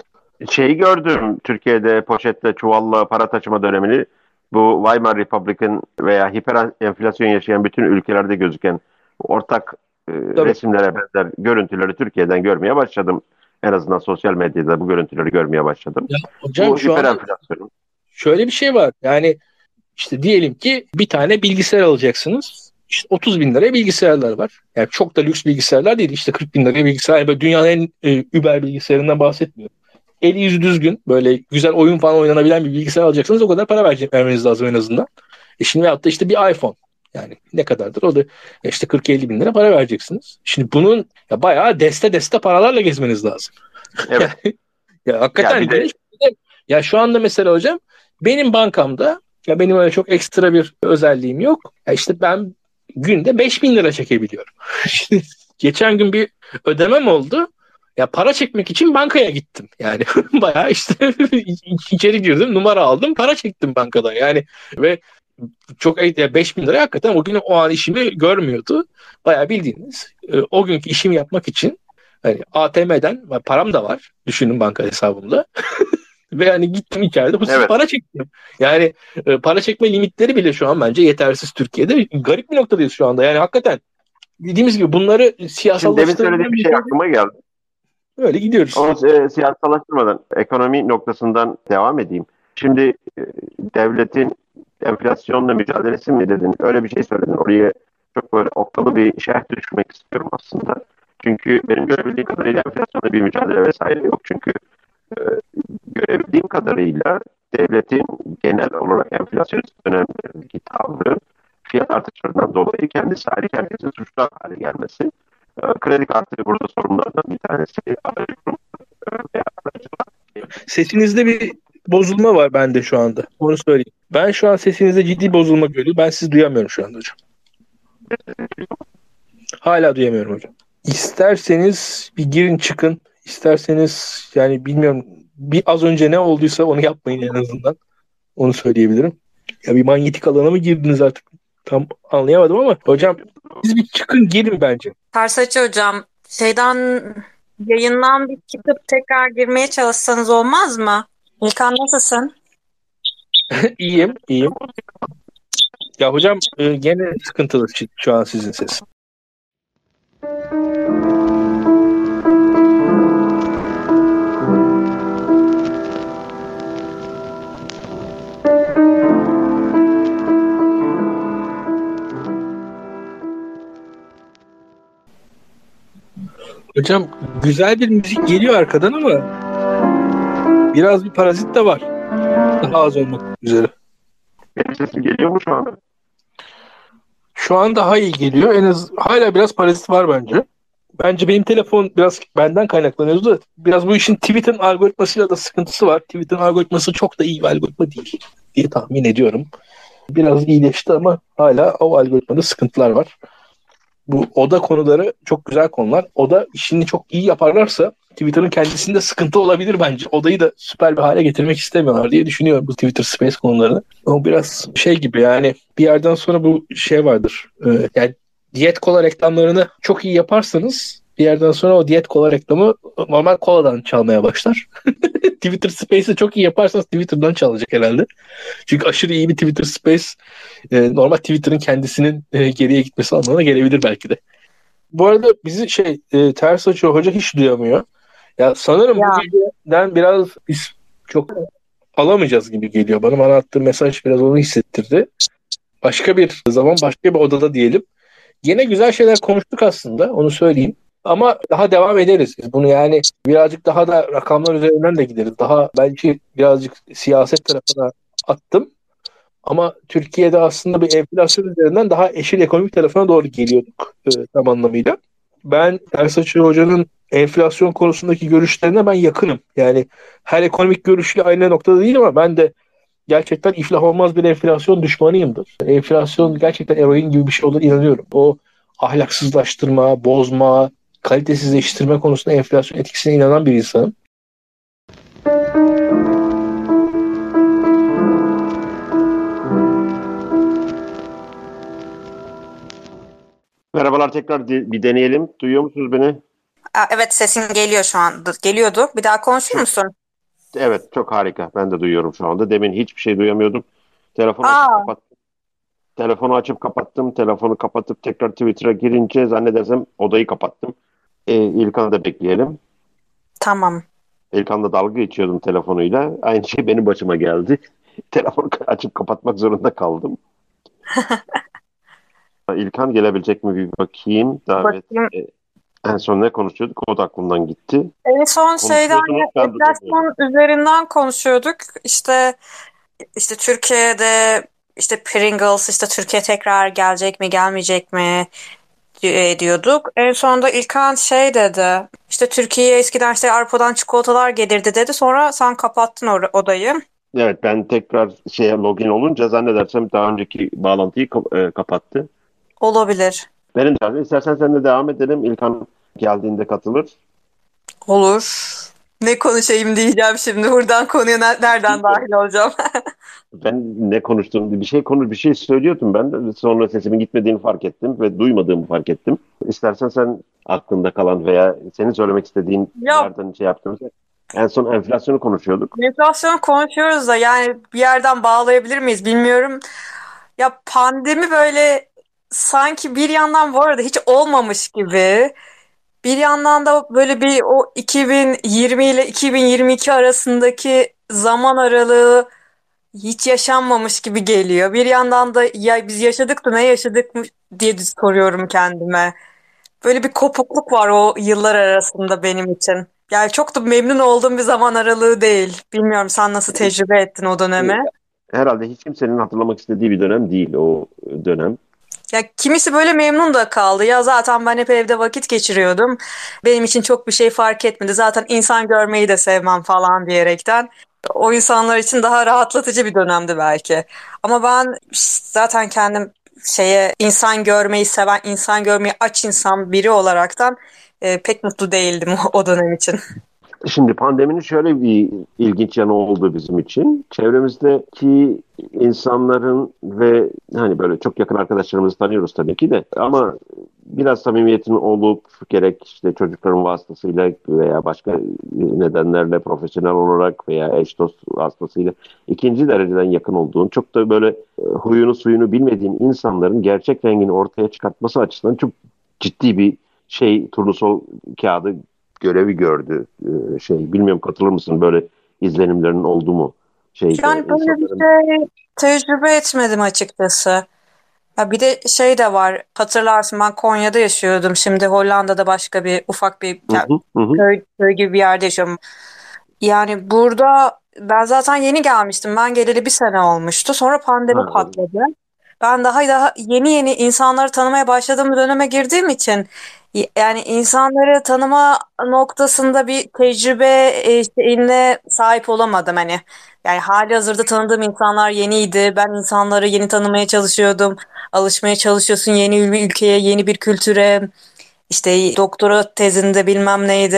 A: Şeyi gördüm Türkiye'de poşetle çuvalla para taşıma dönemini. Bu Weimar Republic'in veya hiper enflasyon yaşayan bütün ülkelerde gözüken ortak e, resimlere benzer görüntüleri Türkiye'den görmeye başladım. En azından sosyal medyada bu görüntüleri görmeye başladım. Ya,
B: hocam bu şu an şöyle bir şey var. Yani işte diyelim ki bir tane bilgisayar alacaksınız. İşte 30 bin liraya bilgisayarlar var. Yani çok da lüks bilgisayarlar değil. İşte 40 bin liraya bilgisayar. Böyle dünyanın en e, über bilgisayarından bahsetmiyorum eli yüzü düzgün böyle güzel oyun falan oynanabilen bir bilgisayar alacaksınız o kadar para vermeniz lazım en azından. E şimdi veyahut da işte bir iPhone. Yani ne kadardır? O da işte 40-50 bin lira para vereceksiniz. Şimdi bunun ya bayağı deste deste paralarla gezmeniz lazım.
A: Evet.
B: ya hakikaten
A: Ya de-
B: ya şu anda mesela hocam benim bankamda ya benim öyle çok ekstra bir özelliğim yok. Ya işte ben günde 5000 lira çekebiliyorum. Şimdi geçen gün bir ödemem oldu. Ya para çekmek için bankaya gittim. Yani bayağı işte içeri girdim, numara aldım, para çektim bankadan. Yani ve çok ya 5000 lira hakikaten o gün o an işimi görmüyordu. Bayağı bildiğiniz e, o günkü işimi yapmak için hani ATM'den param da var. Düşünün banka hesabımda. Ve hani gittim içeride husus
A: Evet.
B: para çektim. Yani e, para çekme limitleri bile şu an bence yetersiz Türkiye'de. Garip bir noktadayız şu anda. Yani hakikaten dediğimiz gibi bunları
A: Şimdi
B: siyasallaştırmadan
A: söylediğim bir şey aklıma geldi.
B: öyle gidiyoruz.
A: Ama e, siyasallaştırmadan ekonomi noktasından devam edeyim. Şimdi e, devletin enflasyonla mücadelesi mi dedin? Öyle bir şey söyledin. Oraya çok böyle okkalı bir şerh düşmek istiyorum aslında. Çünkü benim görebildiğim kadarıyla enflasyonla bir mücadele vesaire yok. Çünkü e, görebildiğim kadarıyla devletin genel olarak enflasyon dönemlerindeki tavrı fiyat artışlarından dolayı kendisi hali kendisi suçlu hale gelmesi. E, kredi kartı burada sorunlardan bir tanesi. Aracı e.
B: Sesinizde bir bozulma var bende şu anda. Onu söyleyeyim. Ben şu an sesinizde ciddi bozulma görüyorum. Ben sizi duyamıyorum şu anda hocam. Hala duyamıyorum hocam. İsterseniz bir girin çıkın. İsterseniz yani bilmiyorum bir az önce ne olduysa onu yapmayın en azından. Onu söyleyebilirim. Ya bir manyetik alana mı girdiniz artık? Tam anlayamadım ama hocam siz bir çıkın girin bence.
C: Tersaçı hocam şeyden yayından bir çıkıp tekrar girmeye çalışsanız olmaz mı? İlkan nasılsın?
B: iyiyim, iyiyim. Ya hocam e, gene sıkıntılı şu- an sizin ses. Hocam güzel bir müzik geliyor arkadan ama biraz bir parazit de var. Daha az olmak üzere.
A: Benim sesim geliyor mu şu anda?
B: Şu an daha iyi geliyor. En az hala biraz parazit var bence. Bence benim telefon biraz benden kaynaklanıyordu da biraz bu işin Twitter'ın algoritmasıyla da sıkıntısı var. Twitter'ın algoritması çok da iyi bir algoritma değil diye tahmin ediyorum. Biraz iyileşti ama hala o algoritmada sıkıntılar var. Bu oda konuları çok güzel konular. Oda işini çok iyi yaparlarsa Twitter'ın kendisinde sıkıntı olabilir bence. Odayı da süper bir hale getirmek istemiyorlar diye düşünüyorum bu Twitter Space konularını. O biraz şey gibi yani bir yerden sonra bu şey vardır. Ee, yani diyet kola reklamlarını çok iyi yaparsanız bir yerden sonra o diyet kola reklamı normal koladan çalmaya başlar. Twitter Space'i çok iyi yaparsanız Twitter'dan çalacak herhalde. Çünkü aşırı iyi bir Twitter Space e, normal Twitter'ın kendisinin e, geriye gitmesi anlamına gelebilir belki de. Bu arada bizi şey e, ters açıyor hoca hiç duyamıyor. Ya sanırım
C: Ya.
B: bu geceden biraz biz çok alamayacağız gibi geliyor. Bana bana attığı mesaj biraz onu hissettirdi. Başka bir zaman başka bir odada diyelim. Yine güzel şeyler konuştuk aslında onu söyleyeyim. Ama daha devam ederiz. Biz bunu yani birazcık daha da rakamlar üzerinden de gideriz. Daha belki birazcık siyaset tarafına attım. Ama Türkiye'de aslında bir enflasyon üzerinden daha eşit ekonomik tarafına doğru geliyorduk e, tam anlamıyla. Ben Ersaçlı Hoca'nın enflasyon konusundaki görüşlerine ben yakınım. Yani her ekonomik görüşle aynı noktada değil ama ben de gerçekten iflah olmaz bir enflasyon düşmanıyımdır. Enflasyon gerçekten eroin gibi bir şey olur inanıyorum. O ahlaksızlaştırma, bozma, kalitesizleştirme konusunda enflasyon etkisine inanan bir insanım.
A: Merhabalar tekrar bir deneyelim. Duyuyor musunuz beni?
C: Aa, Evet sesin geliyor şu an. Geliyordu. Bir daha konuşur musun?
A: Evet çok harika. Ben de duyuyorum şu anda. Demin hiçbir şey duyamıyordum. Telefonu
C: Aa.
A: açıp kapattım. Telefonu açıp kapattım. Telefonu kapatıp tekrar Twitter'a girince zannedersem odayı kapattım. Ee, İlkan'ı da bekleyelim.
C: Tamam.
A: İlkan'la dalga geçiyordum telefonuyla. Aynı şey benim başıma geldi. Telefonu açıp kapatmak zorunda kaldım. İlkan gelebilecek mi bir bakayım. Davet.
C: Bakayım.
A: En son ne konuşuyorduk? O da aklımdan gitti.
C: En son şeyden enflasyon üzerinden konuşuyorduk. İşte işte Türkiye'de işte Pringles işte Türkiye tekrar gelecek mi gelmeyecek mi diyorduk. En sonunda İlkan şey dedi. İşte Türkiye'ye eskiden işte Avrupa'dan çikolatalar gelirdi dedi. Sonra sen kapattın or- odayı.
A: Evet ben tekrar şeye login olunca zannedersem daha önceki bağlantıyı e, kapattı.
C: Olabilir.
A: Benim de istersen sen de devam edelim. İlkan geldiğinde katılır.
C: Olur. Ne konuşayım diyeceğim şimdi. Buradan konuya nereden dahil olacağım?
A: ben ne konuştuğum bir şey konu bir şey söylüyordum ben. Sonra sesimin gitmediğini fark ettim ve duymadığımı fark ettim. İstersen sen aklında kalan veya senin söylemek istediğin ya, yerden şey yaptığımızda en son enflasyonu konuşuyorduk.
C: Enflasyonu konuşuyoruz da yani bir yerden bağlayabilir miyiz bilmiyorum. Ya pandemi böyle sanki bir yandan bu arada hiç olmamış gibi bir yandan da böyle bir o 2020 ile 2022 arasındaki zaman aralığı hiç yaşanmamış gibi geliyor. Bir yandan da ya biz yaşadık da ne yaşadık diye soruyorum kendime. Böyle bir kopukluk var o yıllar arasında benim için. Yani çok da memnun olduğum bir zaman aralığı değil. Bilmiyorum sen nasıl tecrübe ettin o dönemi?
A: Herhalde hiç kimsenin hatırlamak istediği bir dönem değil o dönem.
C: Ya kimisi böyle memnun da kaldı. Ya zaten ben hep evde vakit geçiriyordum. Benim için çok bir şey fark etmedi. Zaten insan görmeyi de sevmem falan diyerekten. O insanlar için daha rahatlatıcı bir dönemdi belki. Ama ben zaten kendim şeye insan görmeyi seven, insan görmeyi aç insan biri olaraktan e, pek mutlu değildim o dönem için.
A: Şimdi pandeminin şöyle bir ilginç yanı oldu bizim için. Çevremizdeki insanların ve hani böyle çok yakın arkadaşlarımızı tanıyoruz tabii ki de ama biraz samimiyetin olup gerek işte çocukların vasıtasıyla veya başka nedenlerle profesyonel olarak veya eş dost vasıtasıyla ikinci dereceden yakın olduğun çok da böyle e, huyunu suyunu bilmediğin insanların gerçek rengini ortaya çıkartması açısından çok ciddi bir şey turnusol kağıdı görevi gördü e, şey bilmiyorum katılır mısın böyle izlenimlerin oldu mu?
C: Şey, yani böyle bir şey tecrübe etmedim açıkçası. Ya bir de şey de var hatırlarsın ben Konya'da yaşıyordum şimdi Hollanda'da başka bir ufak bir hı hı, hı. Köy, köy gibi bir yerde yaşıyorum. Yani burada ben zaten yeni gelmiştim ben geleli bir sene olmuştu sonra pandemi ha, patladı. Ben daha daha yeni yeni insanları tanımaya başladığım döneme girdiğim için yani insanları tanıma noktasında bir tecrübe e, şeyine sahip olamadım hani. Yani hali hazırda tanıdığım insanlar yeniydi. Ben insanları yeni tanımaya çalışıyordum. Alışmaya çalışıyorsun yeni bir ülkeye, yeni bir kültüre işte doktora tezinde bilmem neydi.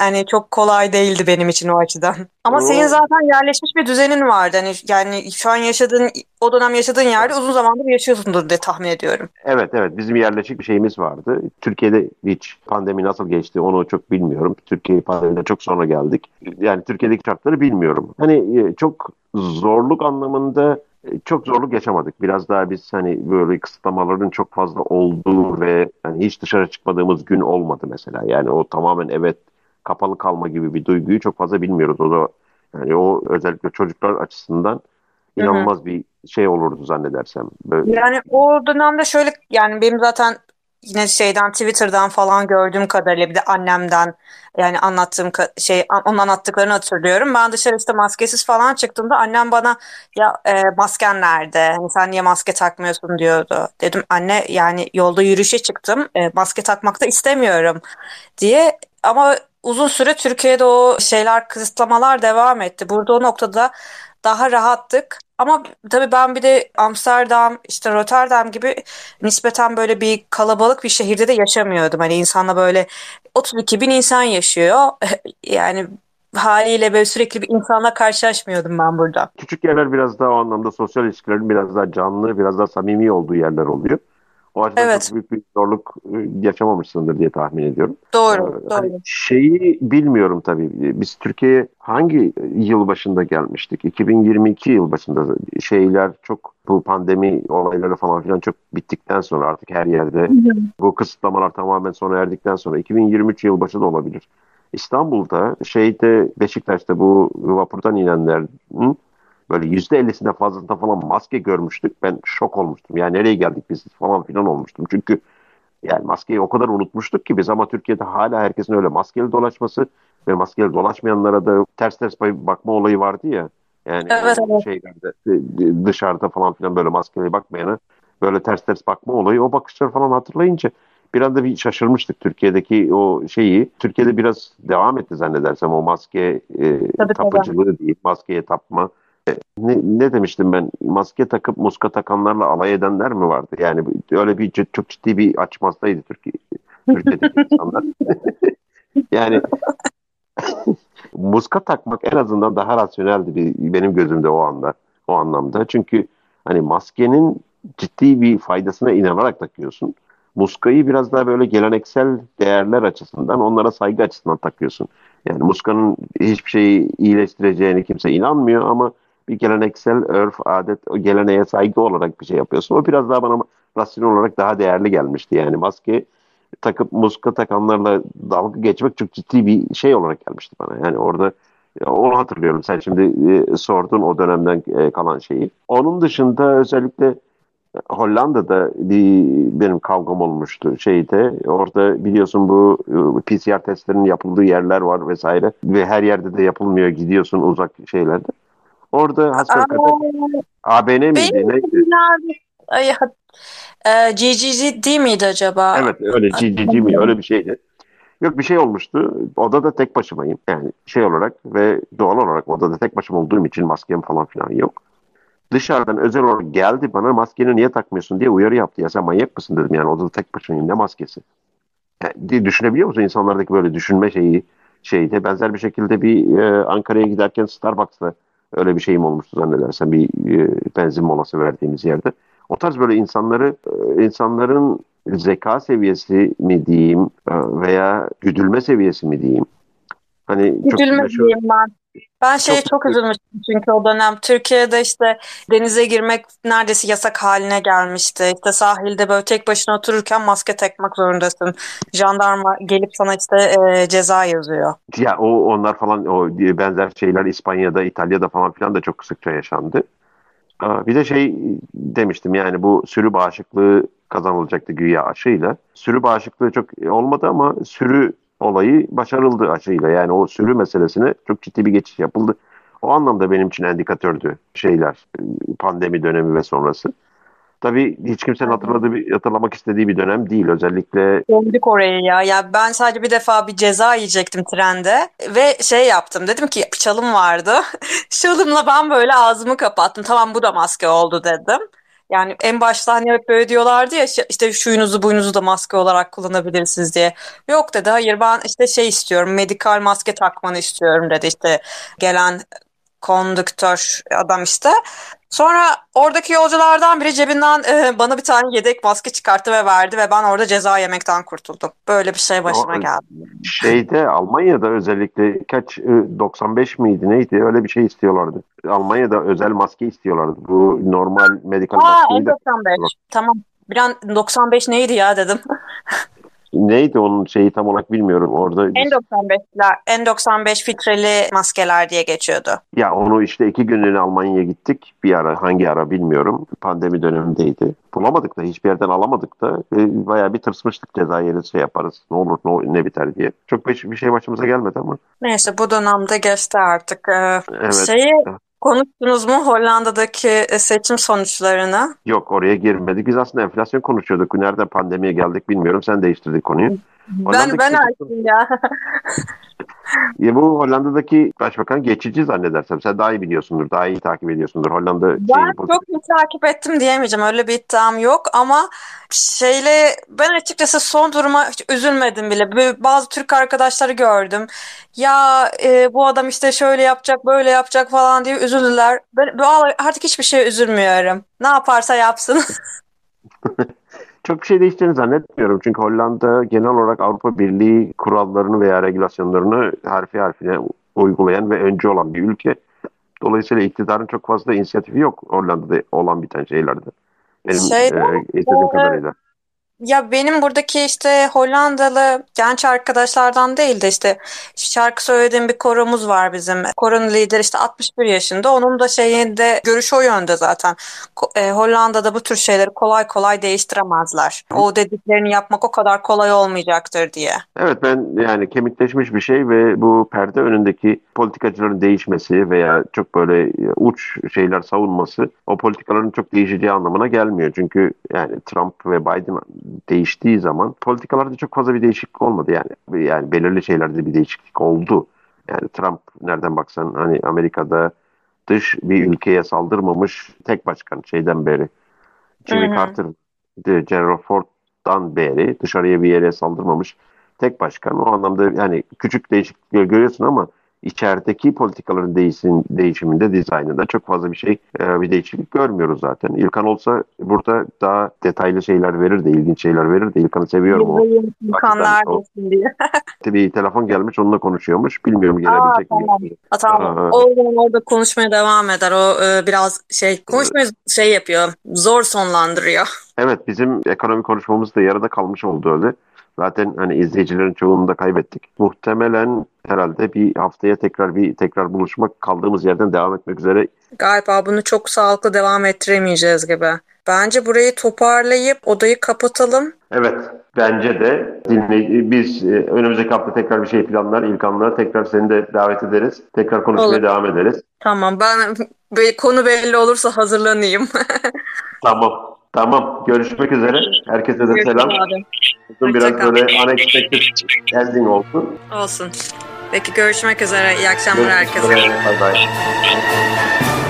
C: Yani çok kolay değildi benim için o açıdan. Ama senin zaten yerleşmiş bir düzenin vardı. Yani, yani şu an yaşadığın, o dönem yaşadığın yerde uzun zamandır yaşıyorsundur diye tahmin ediyorum.
A: Evet evet bizim yerleşik bir şeyimiz vardı. Türkiye'de hiç pandemi nasıl geçti onu çok bilmiyorum. Türkiye pandemide çok sonra geldik. Yani Türkiye'deki şartları bilmiyorum. Hani e, çok zorluk anlamında çok zorluk yaşamadık. Biraz daha biz hani böyle kısıtlamaların çok fazla olduğu ve hani hiç dışarı çıkmadığımız gün olmadı mesela. Yani o tamamen evet kapalı kalma gibi bir duyguyu çok fazla bilmiyoruz. O da yani o özellikle çocuklar açısından inanılmaz Hı-hı. bir şey olurdu zannedersem.
C: Böyle. Yani o dönemde şöyle yani benim zaten yine şeyden Twitter'dan falan gördüğüm kadarıyla bir de annemden yani anlattığım şey onun anlattıklarını hatırlıyorum. Ben dışarı işte maskesiz falan çıktığımda annem bana ya e, masken nerede? Hani sen niye maske takmıyorsun diyordu. Dedim anne yani yolda yürüyüşe çıktım. E, maske takmak da istemiyorum diye ama uzun süre Türkiye'de o şeyler kısıtlamalar devam etti. Burada o noktada daha rahattık. Ama tabii ben bir de Amsterdam, işte Rotterdam gibi nispeten böyle bir kalabalık bir şehirde de yaşamıyordum. Hani insanla böyle 32 bin insan yaşıyor. yani haliyle böyle sürekli bir insanla karşılaşmıyordum ben burada.
A: Küçük yerler biraz daha o anlamda sosyal ilişkilerin biraz daha canlı, biraz daha samimi olduğu yerler oluyor. O açıdan evet. çok büyük bir zorluk ıı, yaşamamışsındır diye tahmin ediyorum.
C: Doğru, ee, doğru. Hani
A: şeyi bilmiyorum tabii. Biz Türkiye'ye hangi yıl başında gelmiştik? 2022 yıl başında şeyler çok bu pandemi olayları falan filan çok bittikten sonra artık her yerde bu kısıtlamalar tamamen sona erdikten sonra 2023 yıl başı da olabilir. İstanbul'da şeyde Beşiktaş'ta bu vapurdan inenlerin böyle yüzde ellisinde fazlasında falan maske görmüştük. Ben şok olmuştum. Yani nereye geldik biz falan filan olmuştum. Çünkü yani maskeyi o kadar unutmuştuk ki biz ama Türkiye'de hala herkesin öyle maskeli dolaşması ve maskeli dolaşmayanlara da ters ters bakma olayı vardı ya. Yani evet, evet. şeylerde dışarıda falan filan böyle maskeye bakmayana böyle ters ters bakma olayı o bakışları falan hatırlayınca bir anda bir şaşırmıştık Türkiye'deki o şeyi. Türkiye'de biraz devam etti zannedersem o maske e, tabii, tapıcılığı tabii. değil, maskeye tapma. Ne, ne demiştim ben? Maske takıp muska takanlarla alay edenler mi vardı? Yani öyle bir çok ciddi bir açmazdaydı Türkiye, Türkiye'deki insanlar. yani muska takmak en azından daha rasyoneldi bir, benim gözümde o anda o anlamda. Çünkü hani maskenin ciddi bir faydasına inanarak takıyorsun. Muskayı biraz daha böyle geleneksel değerler açısından, onlara saygı açısından takıyorsun. Yani muskanın hiçbir şeyi iyileştireceğini kimse inanmıyor ama bir geleneksel örf, adet, o geleneğe saygı olarak bir şey yapıyorsun. O biraz daha bana rasyonel olarak daha değerli gelmişti. Yani maske takıp muska takanlarla dalga geçmek çok ciddi bir şey olarak gelmişti bana. Yani orada onu hatırlıyorum. Sen şimdi e, sordun o dönemden e, kalan şeyi. Onun dışında özellikle Hollanda'da bir benim kavgam olmuştu şeyde. Orada biliyorsun bu e, PCR testlerinin yapıldığı yerler var vesaire ve her yerde de yapılmıyor. Gidiyorsun uzak şeylerde. Orada hasbelkader ABN miydi? Neydi?
C: Ay, e, GGG değil miydi acaba?
A: Evet öyle GGG mi öyle bir şeydi. Yok bir şey olmuştu. Odada tek başımayım. Yani şey olarak ve doğal olarak odada tek başıma olduğum için maskem falan filan yok dışarıdan özel olarak geldi bana maskeni niye takmıyorsun diye uyarı yaptı. Ya sen manyak mısın dedim yani odada tek başınayım ne maskesi. Yani, düşünebiliyor musun insanlardaki böyle düşünme şeyi şeyde benzer bir şekilde bir e, Ankara'ya giderken Starbucks'ta öyle bir şeyim olmuştu zannedersen bir e, benzin molası verdiğimiz yerde. O tarz böyle insanları e, insanların zeka seviyesi mi diyeyim e, veya güdülme seviyesi mi diyeyim?
C: Hani güdülme çok diyeyim ben. Ben şeye çok, çok üzülmüştüm çünkü o dönem Türkiye'de işte denize girmek neredeyse yasak haline gelmişti. İşte sahilde böyle tek başına otururken maske takmak zorundasın. Jandarma gelip sana işte e, ceza yazıyor.
A: Ya o onlar falan o benzer şeyler İspanya'da, İtalya'da falan filan da çok sıkça yaşandı. Bir de şey demiştim yani bu sürü bağışıklığı kazanılacaktı güya aşıyla. Sürü bağışıklığı çok olmadı ama sürü olayı başarıldı aşıyla. Yani o sürü meselesine çok ciddi bir geçiş yapıldı. O anlamda benim için endikatördü şeyler, pandemi dönemi ve sonrası. Tabii hiç kimsenin hatırladığı bir, hatırlamak istediği bir dönem değil özellikle.
C: Döndük oraya ya. Ya ben sadece bir defa bir ceza yiyecektim trende ve şey yaptım. Dedim ki çalım vardı. Çalımla ben böyle ağzımı kapattım. Tamam bu da maske oldu dedim. Yani en başta hani hep böyle diyorlardı ya işte şuyunuzu buyunuzu da maske olarak kullanabilirsiniz diye. Yok dedi hayır ben işte şey istiyorum medikal maske takmanı istiyorum dedi işte gelen kondüktör adam işte. Sonra oradaki yolculardan biri cebinden e, bana bir tane yedek maske çıkarttı ve verdi ve ben orada ceza yemekten kurtuldum. Böyle bir şey başıma o, geldi.
A: Şeyde Almanya'da özellikle kaç 95 e, miydi neydi öyle bir şey istiyorlardı. Almanya'da özel maske istiyorlardı. Bu normal medikal
C: maskeyi de. 95 tamam. Bir an 95 neydi ya dedim.
A: neydi onun şeyi tam olarak bilmiyorum orada.
C: N95'ler, N95 filtreli maskeler diye geçiyordu.
A: Ya onu işte iki günlüğüne Almanya'ya gittik. Bir ara hangi ara bilmiyorum. Pandemi dönemindeydi. Bulamadık da hiçbir yerden alamadık da e, bayağı bir tırsmıştık ceza şey yaparız. Ne olur ne, ne biter diye. Çok bir, bir şey başımıza gelmedi ama.
C: Neyse bu dönemde geçti artık. Ee, evet. Şeyi Konuştunuz mu Hollanda'daki e, seçim sonuçlarını?
A: Yok oraya girmedik. Biz aslında enflasyon konuşuyorduk. Nereden pandemiye geldik bilmiyorum. Sen değiştirdik konuyu.
C: Ben ben açtım ya.
A: ya bu Hollanda'daki başbakan geçici zannedersem. Sen daha iyi biliyorsundur. Daha iyi takip ediyorsundur. Hollanda
C: Ben çok iyi takip ettim diyemeyeceğim. Öyle bir iddiam yok ama şeyle ben açıkçası son duruma hiç üzülmedim bile. Bazı Türk arkadaşları gördüm. Ya e, bu adam işte şöyle yapacak, böyle yapacak falan diye üzüldüler. Ben, ben artık hiçbir şey üzülmüyorum. Ne yaparsa yapsın.
A: çok bir şey değiştiğini zannetmiyorum. Çünkü Hollanda genel olarak Avrupa Birliği kurallarını veya regülasyonlarını harfi harfine uygulayan ve önce olan bir ülke. Dolayısıyla iktidarın çok fazla inisiyatifi yok Hollanda'da olan biten şeylerde. Benim şey, e, izlediğim kadarıyla.
C: Ya benim buradaki işte Hollandalı genç arkadaşlardan değil de işte şarkı söylediğim bir koromuz var bizim. Koronun lideri işte 61 yaşında. Onun da şeyinde görüş o yönde zaten. E, Hollanda'da bu tür şeyleri kolay kolay değiştiremezler. O dediklerini yapmak o kadar kolay olmayacaktır diye.
A: Evet ben yani kemikleşmiş bir şey ve bu perde önündeki politikacıların değişmesi veya çok böyle uç şeyler savunması o politikaların çok değişeceği anlamına gelmiyor. Çünkü yani Trump ve Biden değiştiği zaman politikalarda çok fazla bir değişiklik olmadı yani. Yani belirli şeylerde bir değişiklik oldu. Yani Trump nereden baksan hani Amerika'da dış bir ülkeye saldırmamış tek başkan şeyden beri. Jimmy Carter, General Ford'dan beri dışarıya bir yere saldırmamış tek başkan. O anlamda yani küçük değişiklikler görüyorsun ama içerideki politikaların değişim, değişiminde, dizaynında çok fazla bir şey, e, bir değişiklik görmüyoruz zaten. İlkan olsa burada daha detaylı şeyler verir de, ilginç şeyler verir de. İlkan'ı seviyorum o.
C: İlkan neredesin diye.
A: bir telefon gelmiş, onunla konuşuyormuş. Bilmiyorum gelebilecek
C: mi? Tamam. Tamam. O zaman orada konuşmaya devam eder. O e, biraz şey, konuşmayı şey yapıyor, zor sonlandırıyor.
A: Evet, bizim ekonomi konuşmamız da yarıda kalmış oldu öyle. Zaten hani izleyicilerin çoğunu da kaybettik. Muhtemelen herhalde bir haftaya tekrar bir tekrar buluşmak kaldığımız yerden devam etmek üzere.
C: Galiba bunu çok sağlıklı devam ettiremeyeceğiz gibi. Bence burayı toparlayıp odayı kapatalım.
A: Evet, bence de dinley biz e, önümüzdeki hafta tekrar bir şey planlar, İlkan'la tekrar seni de davet ederiz. Tekrar konuşmaya Olur. devam ederiz.
C: Tamam, ben konu belli olursa hazırlanayım.
A: tamam. Tamam. Görüşmek üzere. Herkese de Görüşmek selam. Abi. Biraz böyle unexpected ending olsun.
C: Olsun. Peki görüşmek üzere. İyi akşamlar herkese. Bye bye.